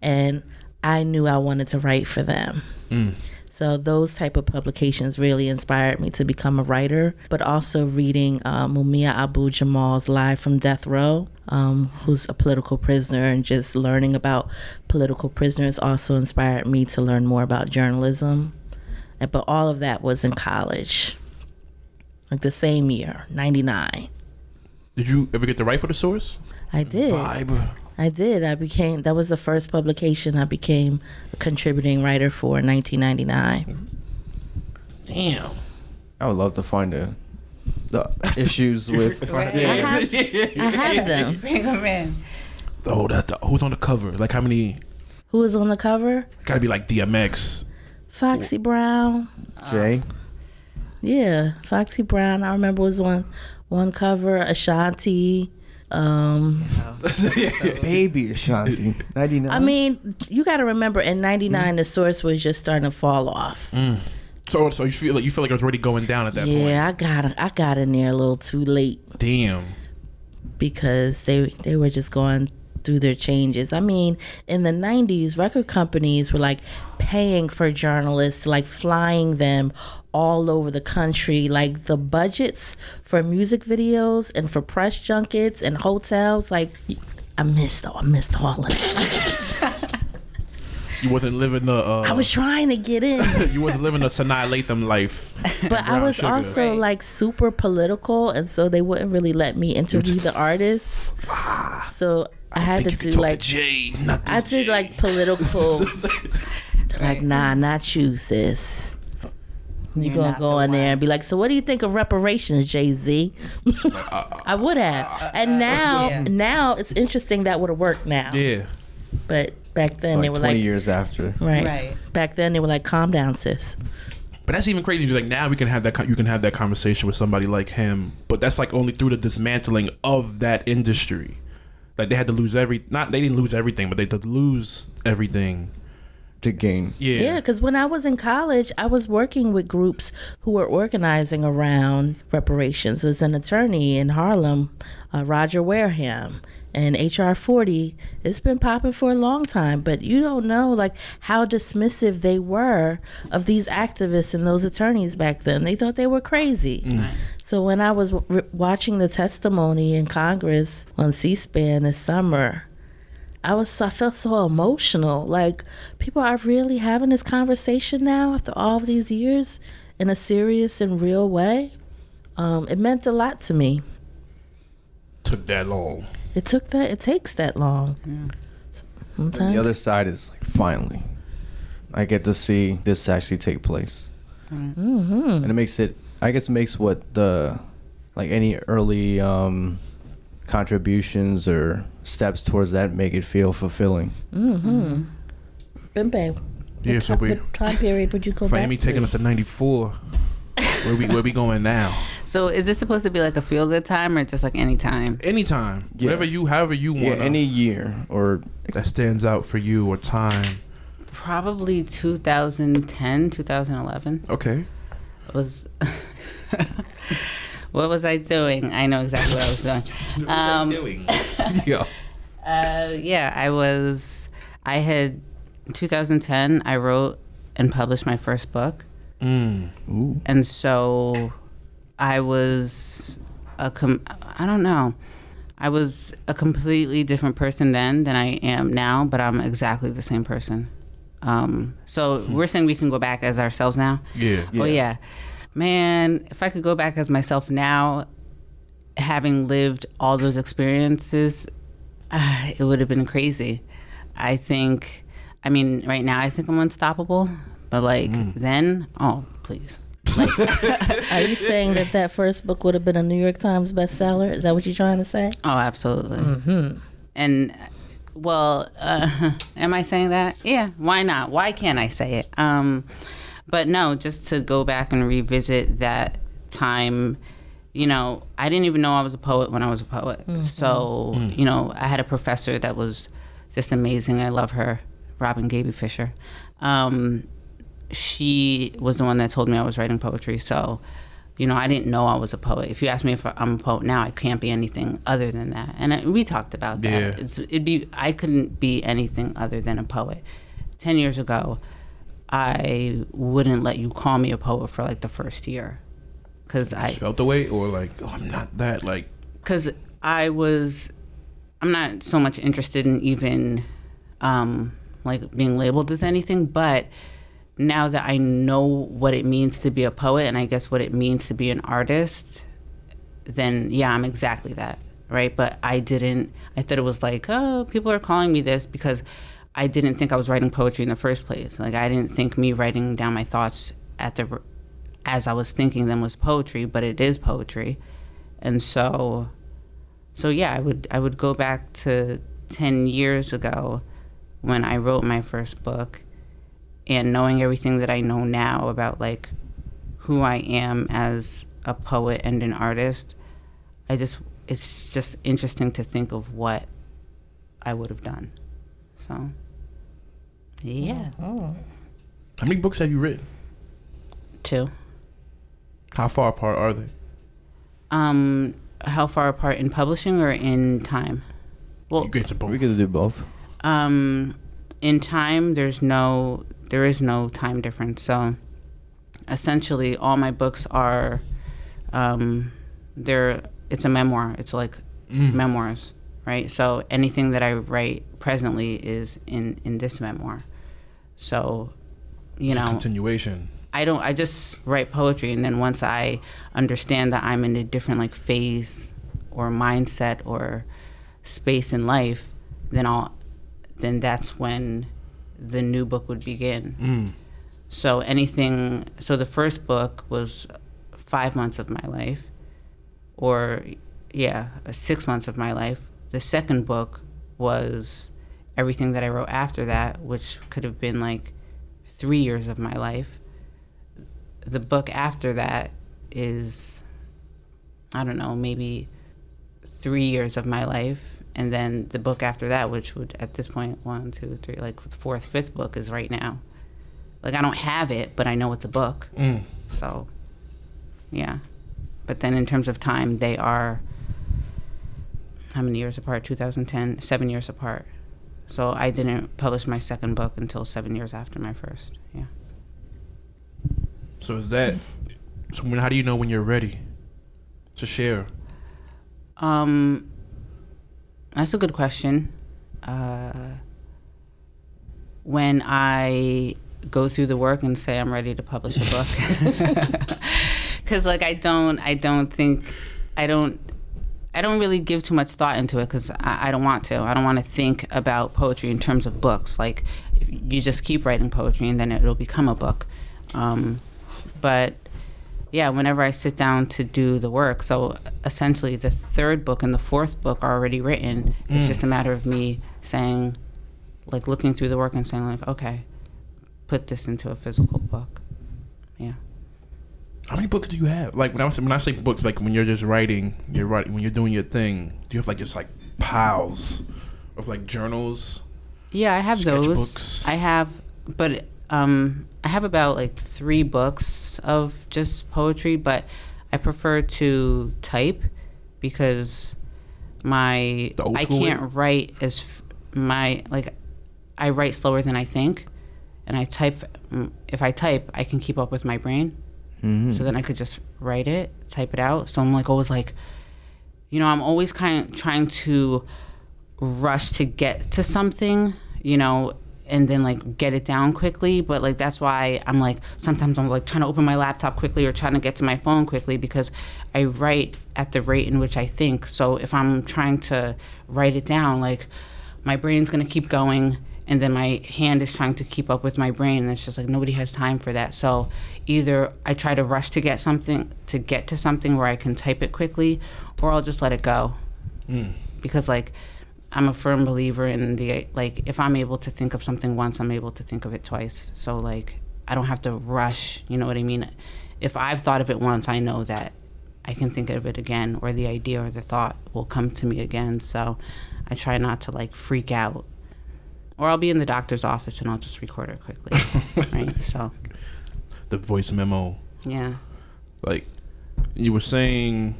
And I knew I wanted to write for them. Mm. So those type of publications really inspired me to become a writer, but also reading uh, Mumia Abu Jamal's Live from Death Row, um, who's a political prisoner, and just learning about political prisoners also inspired me to learn more about journalism. But all of that was in college, like the same year, '99. Did you ever get to write for the source? I did. Vibe. I did. I became that was the first publication I became a contributing writer for in 1999. Damn. I would love to find the the issues with. <laughs> I have, I have <laughs> them. Bring them in. Oh, that the, who's on the cover? Like how many? Who was on the cover? Got to be like DMX. Foxy Brown. Jay. Uh, yeah, Foxy Brown. I remember was on one cover. Ashanti. Um, <laughs> Baby Ashanti. 99. I mean, you got to remember in '99 the source was just starting to fall off. So, so you feel like you feel like it was already going down at that point. Yeah, I got I got in there a little too late. Damn. because they they were just going through their changes. I mean, in the 90s, record companies were like paying for journalists, like flying them all over the country. Like the budgets for music videos and for press junkets and hotels, like I missed I missed all of that. You wasn't living the. Uh, I was trying to get in. <laughs> you wasn't living the Sanaa Lathan life. But I was sugar. also Right. like super political, and so they wouldn't really let me interview the artists. So I had to do like to Jay, not I this did like political, <laughs> like nah, not you, sis. You You're gonna go the in there and be like, so what do you think of reparations, Jay Z? <laughs> I would have, and now, Yeah. now it's interesting that would have worked now. Yeah. But back then they were like 20 like, years after. right. Right. Back then they were like, calm down, sis. But that's even crazy. Like now we can have that. You can have that conversation with somebody like him. But that's like only through the dismantling of that industry. Like they had to lose every. Not they didn't lose everything, but they had to lose everything. To gain. Yeah. Yeah, because when I was in college, I was working with groups who were organizing around reparations. There's an attorney in Harlem, uh, Roger Wareham, and HR 40. It's been popping for a long time, but you don't know like how dismissive they were of these activists and those attorneys back then. They thought they were crazy. So when I was w- watching the testimony in Congress on C-SPAN this summer, I was I felt so emotional. Like people are really having this conversation now after all of these years in a serious and real way. Um, it meant a lot to me. Took that long. It took that. It takes that long. And Sometimes. the other side is like, finally, I get to see this actually take place. mm-hmm. And it makes it, I guess, it makes what the, like any early um, contributions or steps towards that make it feel fulfilling. Mm-hmm. Bimbe. Yeah. So we. What time period would you go Miami back to? taking us to '94. <laughs> Where we where we going now? So is this supposed to be like a feel good time or just like any time? Anytime, Yeah. whatever you, however you Yeah, want. any year or that stands out for you or time. Probably 2010, 2011 Okay. was. <laughs> <laughs> what was I doing? I know exactly what I was doing. <laughs> Um, what were you doing? <laughs> yeah. Uh, yeah, I was. I had 2010. I wrote and published my first book, Mm. ooh, and so I was a. Com- I don't know. I was a completely different person then than I am now, but I'm exactly the same person. Um, so we're saying we can go back as ourselves now. Yeah. Oh yeah, man! If I could go back as myself now, having lived all those experiences, uh, <sighs> it would have been crazy. I think. I mean, right now I think I'm unstoppable, but like then, oh please. <laughs> Are you saying that that first book would have been a New York Times bestseller? Is that what you're trying to say? Oh, absolutely. Mm-hmm. And well, uh, <laughs> am I saying that? Yeah. Why not? Why can't I say it? Um, but no, just to go back and revisit that time you know, I didn't even know I was a poet when I was a poet. So, you know, I had a professor that was just amazing. I love her, Robin Gaby Fisher. Um, she was the one that told me I was writing poetry. So, you know, I didn't know I was a poet. If you ask me if I'm a poet now, I can't be anything other than that. And I, we talked about that. Yeah. It's, it'd be I couldn't be anything other than a poet. Ten years ago, I wouldn't let you call me a poet for like the first year, because I felt the way, or like, oh, I'm not that. Like, because I was, I'm not so much interested in even, um, like being labeled as anything, but now that I know what it means to be a poet and I guess what it means to be an artist, then yeah, I'm exactly that, right? But I didn't, I thought it was like, oh, people are calling me this because I didn't think I was writing poetry in the first place. Like, I didn't think me writing down my thoughts at the, as I was thinking them was poetry, but it is poetry. And so, so yeah, I would I would go back to ten years ago when I wrote my first book, and knowing everything that I know now about like who I am as a poet and an artist, I just it's just interesting to think of what I would have done. So, yeah, Oh. how many books have you written? two. How far apart are they? Um, how far apart in publishing or in time? Well, You get to both. We could do both. Um, in time, there's no, there is no time difference. So, essentially, all my books are, um, they're, it's a memoir. It's like memoirs, right? So anything that I write presently is in in this memoir. So, you know, Continuation. I don't I just write poetry and then once I understand that I'm in a different like phase or mindset or space in life, then I'll then that's when the new book would begin. Mm. So anything so the first book was 5 months of my life or yeah, 6 months of my life. The second book was everything that I wrote after that, which could have been like 3 years of my life the book after that is I don't know, maybe three years of my life. And then the book after that, which would at this point, one, two, three, like the fourth, fifth book is right now. Like I don't have it, but I know it's a book. Mm. So, yeah. But then in terms of time, they are how many years apart? 2010, seven years apart. So I didn't publish my second book until seven years after my first. Yeah. So is that? So when? How do you know when you're ready to share? Um, that's a good question. Uh, when I go through the work and say I'm ready to publish a book, <laughs> <laughs> <laughs> because like I don't, I don't think, I don't, I don't really give too much thought into it because I, I don't want to. I don't want to think about poetry in terms of books. Like you just keep writing poetry and then it'll become a book. Um, but yeah, whenever I sit down to do the work, so essentially the third book and the fourth book are already written. It's just a matter of me saying, like looking through the work and saying, like, okay, put this into a physical book. How many books do you have? Like when I was, when I say books, like when you're just writing, you're writing when you're doing your thing. Do you have like just like piles of like journals? Yeah, I have those. Sketchbooks. I have, but um, I have about like three books of just poetry, but I prefer to type because my I can't write as f- my like I write slower than I think, and I type. mm, If I type, I can keep up with my brain. Mm-hmm. So then I could just write it, type it out. So I'm like always like, you know, I'm always kind of trying to rush to get to something, you know, and then like get it down quickly. But like that's why I'm like sometimes I'm like trying to open my laptop quickly or trying to get to my phone quickly because I write at the rate in which I think. So if I'm trying to write it down, like my brain's gonna keep going and then my hand is trying to keep up with my brain and it's just like nobody has time for that so either i try to rush to get something to get to something where i can type it quickly or i'll just let it go mm. because like i'm a firm believer in the like if i'm able to think of something once i'm able to think of it twice so like i don't have to rush you know what i mean if i've thought of it once i know that I can think of it again, or the idea or the thought will come to me again. So I try not to like freak out. Or I'll be in the doctor's office and I'll just record it quickly. <laughs> right? So, The voice memo. yeah. Like you were saying,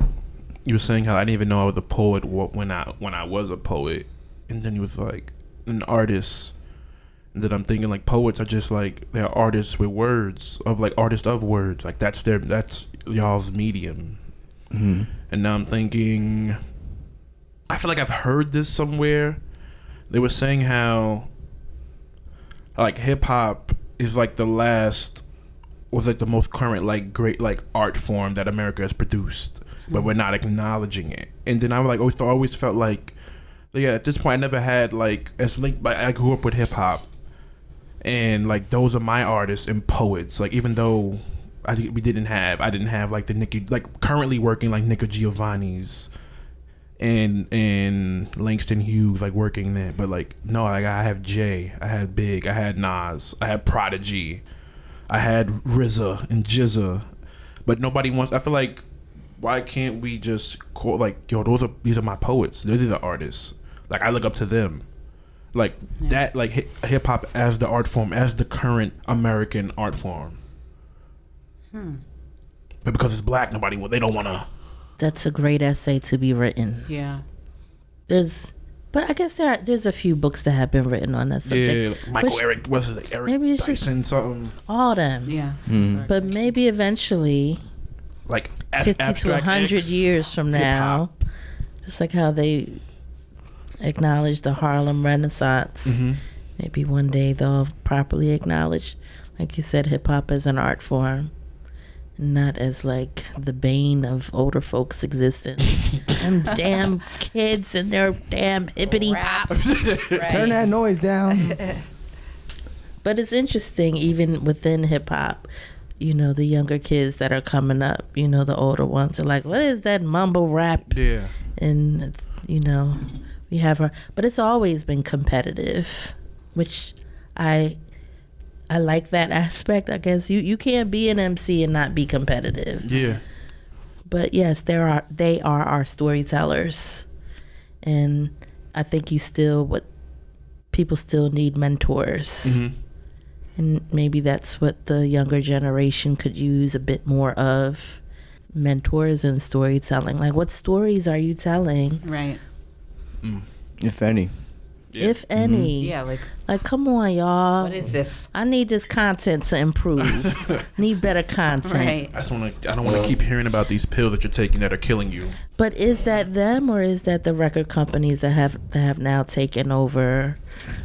you were saying how I didn't even know I was a poet when I when I was a poet, and then you was like an artist. And then I'm thinking like poets are just like they're artists with words of like artists of words. Like that's their that's y'all's medium. Mhm. And now I'm thinking, I feel like I've heard this somewhere. They were saying how, like, hip hop is like the last, was like the most current, like, great, like, art form that America has produced, but mm. we're not acknowledging it. And then I was like, always, always felt like, yeah, at this point, I never had, like, as linked, but I grew up with hip hop. And, like, those are my artists and poets. Like, even though I we didn't have. I didn't have like the Nicky like currently working like Nikki Giovanni's and and Langston Hughes like working there. But like no, like I have Jay, I had Big, I had Nas, I had Prodigy, I had RZA and GZA. But nobody wants. I feel like why can't we just call like yo? Those are these are my poets. These are the artists. Like I look up to them. Like Yeah. that, like hip hop as the art form, as the current American art form. Hmm. But because it's black, nobody they don't want to. That's a great essay to be written. Yeah. There's, but I guess there are, there's a few books that have been written on that subject. Yeah, like Michael Which- Eric, what's his name? Eric Maybe it's just- something All them. Yeah. Mhm. But maybe eventually, like ab- 50 to abstract 100 X, years from now, hip-hop. just like how they acknowledge the Harlem Renaissance, Mhm. maybe one day they'll properly acknowledge, like you said, hip hop as an art form. Not as like the bane of older folks' existence. <laughs> and damn kids and their damn hippity hop. <laughs> Turn that noise down. <laughs> But it's interesting, even within hip hop, you know, the younger kids that are coming up, you know, the older ones are like, what is that mumble rap? Yeah, And, it's, you know, we have our, but it's always been competitive, which I. I like that aspect. I guess you, you can't be an MC and not be competitive. yeah. But yes, there are they are our storytellers, and I think you still what people still need mentors. Mhm. And maybe that's what the younger generation could use a bit more of mentors and storytelling. Like, what stories are you telling, Right. if any. Yeah. if mm-hmm. any? Yeah. Like, Like, come on, y'all. what is this? I need this content to improve. <laughs> need better content. Right. I just want to. I don't want to keep hearing about these pills that you're taking that are killing you. But is that them or is that the record companies that have that have now taken over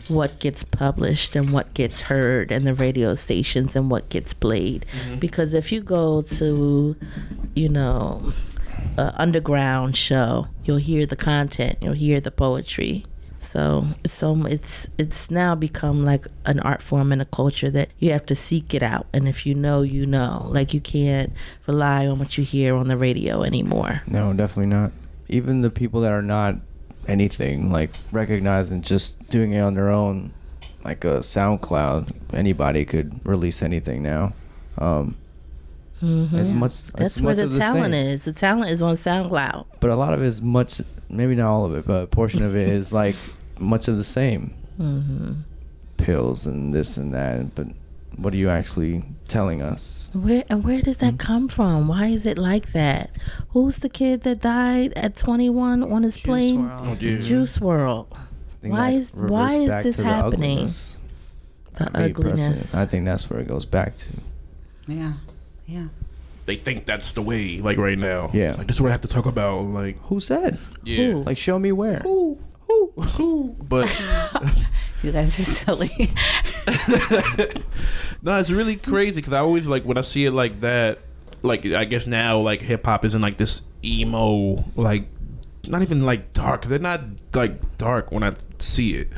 what gets published and what gets heard and the radio stations and what gets played? Mm-hmm. Because if you go to, you know, an underground show, you'll hear the content, you'll hear the poetry. So it's so it's it's now become like an art form and a culture that you have to seek it out, and if you know, you know. Like you can't rely on what you hear on the radio anymore. No, definitely not. Even the people that are not anything, like recognizing just doing it on their own, like a SoundCloud, anybody could release anything now. Um, Mhm. As much, That's as where much the of talent same. is. The talent is on SoundCloud. But a lot of it is much, maybe not all of it, but a portion of it is <laughs> like much of the same hmm pills and this and that. But what are you actually telling us? Where and where does that come from? Why is it like that? Who's the kid that died at 21 on his plane? Oh yeah. Juice WRLD. Why that is- why is this to the happening? ugliness. The ugliness. I think that's where it goes back to. Yeah. Yeah. They think that's the way. Like right now. Yeah. Like this is what I have to talk about. Like Who said? yeah. Who? Like, show me where. Who? Who? Who? But <laughs> You guys are silly. <laughs> no, it's really crazy because I always like when I see it like that. Like I guess now like hip hop isn't like this emo like not even like dark. They're not like dark when I see it.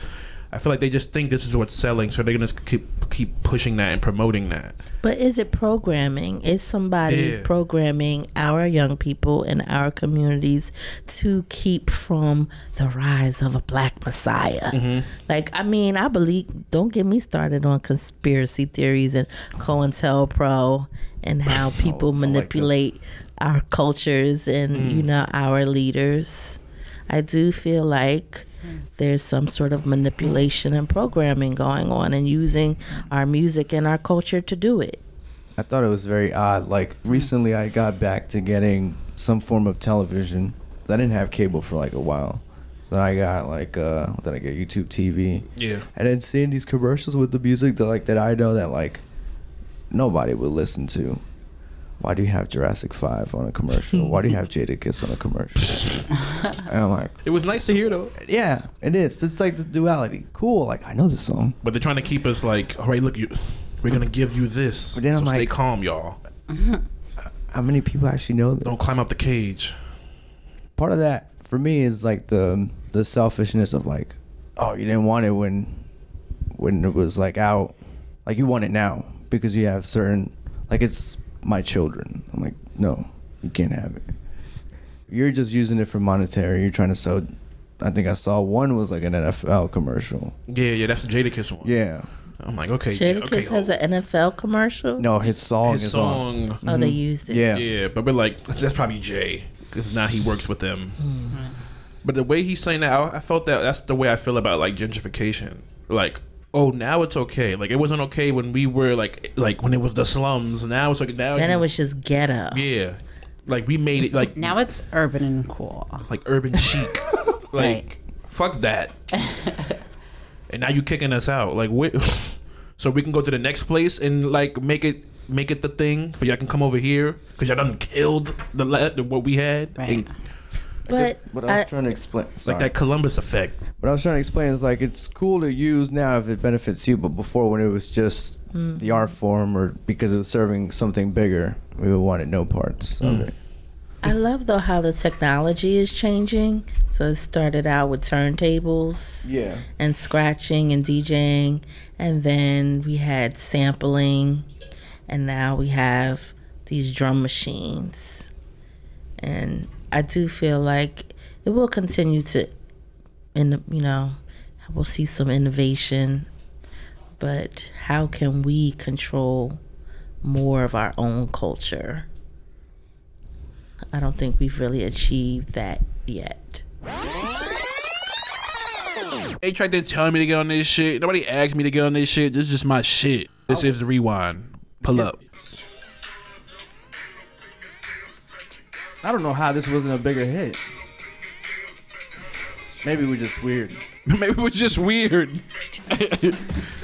I feel like they just think this is what's selling, so they're gonna keep keep pushing that and promoting that. But is it programming? Is somebody Yeah. programming our young people in our communities to keep from the rise of a black messiah? Mm-hmm. Like, I mean, I believe, don't get me started on conspiracy theories and COINTELPRO and <laughs> how people Oh, like manipulate our cultures and you know our leaders. I do feel like there's some sort of manipulation and programming going on and using our music and our culture to do it. I thought it was very odd. Like recently, I got back to getting some form of television. I didn't have cable for like a while, so I got like uh, what did I get? YouTube TV. Yeah. And then seeing these commercials with the music that like that I know that like nobody would listen to. Why do you have Jurassic Five on a commercial? Why do you have <laughs> Jadakiss on a commercial? <laughs> and I'm like, It was nice to hear though. yeah, it is. It's like the duality. Cool. Like I know this song. But they're trying to keep us like, all right, look, you, we're gonna give you this. But then so I'm stay like- calm, y'all. <laughs> How many people actually know this? Don't climb up the cage. part of that for me is like the the selfishness of like, oh, you didn't want it when when it was like out, like you want it now because you have certain like it's my children. I'm like, no, you can't have it. You're just using it for monetary. You're trying to sell. I think I saw one was like an NFL commercial. Yeah, yeah, that's the Jadakiss one. Yeah. I'm like, okay, yeah, Jadakiss okay. has an NFL commercial. No, his song his is on. song. Mm-hmm. Oh, they used it. Yeah. Yeah, but we're like, that's probably Jay because now he works with them. Mm-hmm. But the way he's saying that, I, I felt that that's the way I feel about like gentrification. Like, oh, now it's okay. Like it wasn't okay when we were like, like when it was the slums. Now it's like now. Then you- it was just ghetto. yeah, like we made it like Now it's urban and cool. like urban chic. <laughs> like Right. fuck that. <laughs> and now you kicking us out. Like what? <laughs> so we can go to the next place and like make it make it the thing for y'all can come over here because y'all done killed the, la- the what we had. Right. And, But What I was I- trying to explain. Sorry. like that Columbus effect. What I was trying to explain is like it's cool to use now if it benefits you, but before when it was just mm. the art form or because it was serving something bigger, we would wanted no parts of mm. it. I love though how the technology is changing. So it started out with turntables Yeah. and scratching and DJing, and then we had sampling, and now we have these drum machines. And I do feel like it will continue to, in you know, we'll see some innovation, but how can we control more of our own culture? I don't think we've really achieved that yet. A track didn't tell me to get on this shit. Nobody asked me to get on this shit. This is just my shit. This is the rewind. Pull up. I don't know how this wasn't a bigger hit. Maybe we're just weird. <laughs> Maybe we're just weird. <laughs>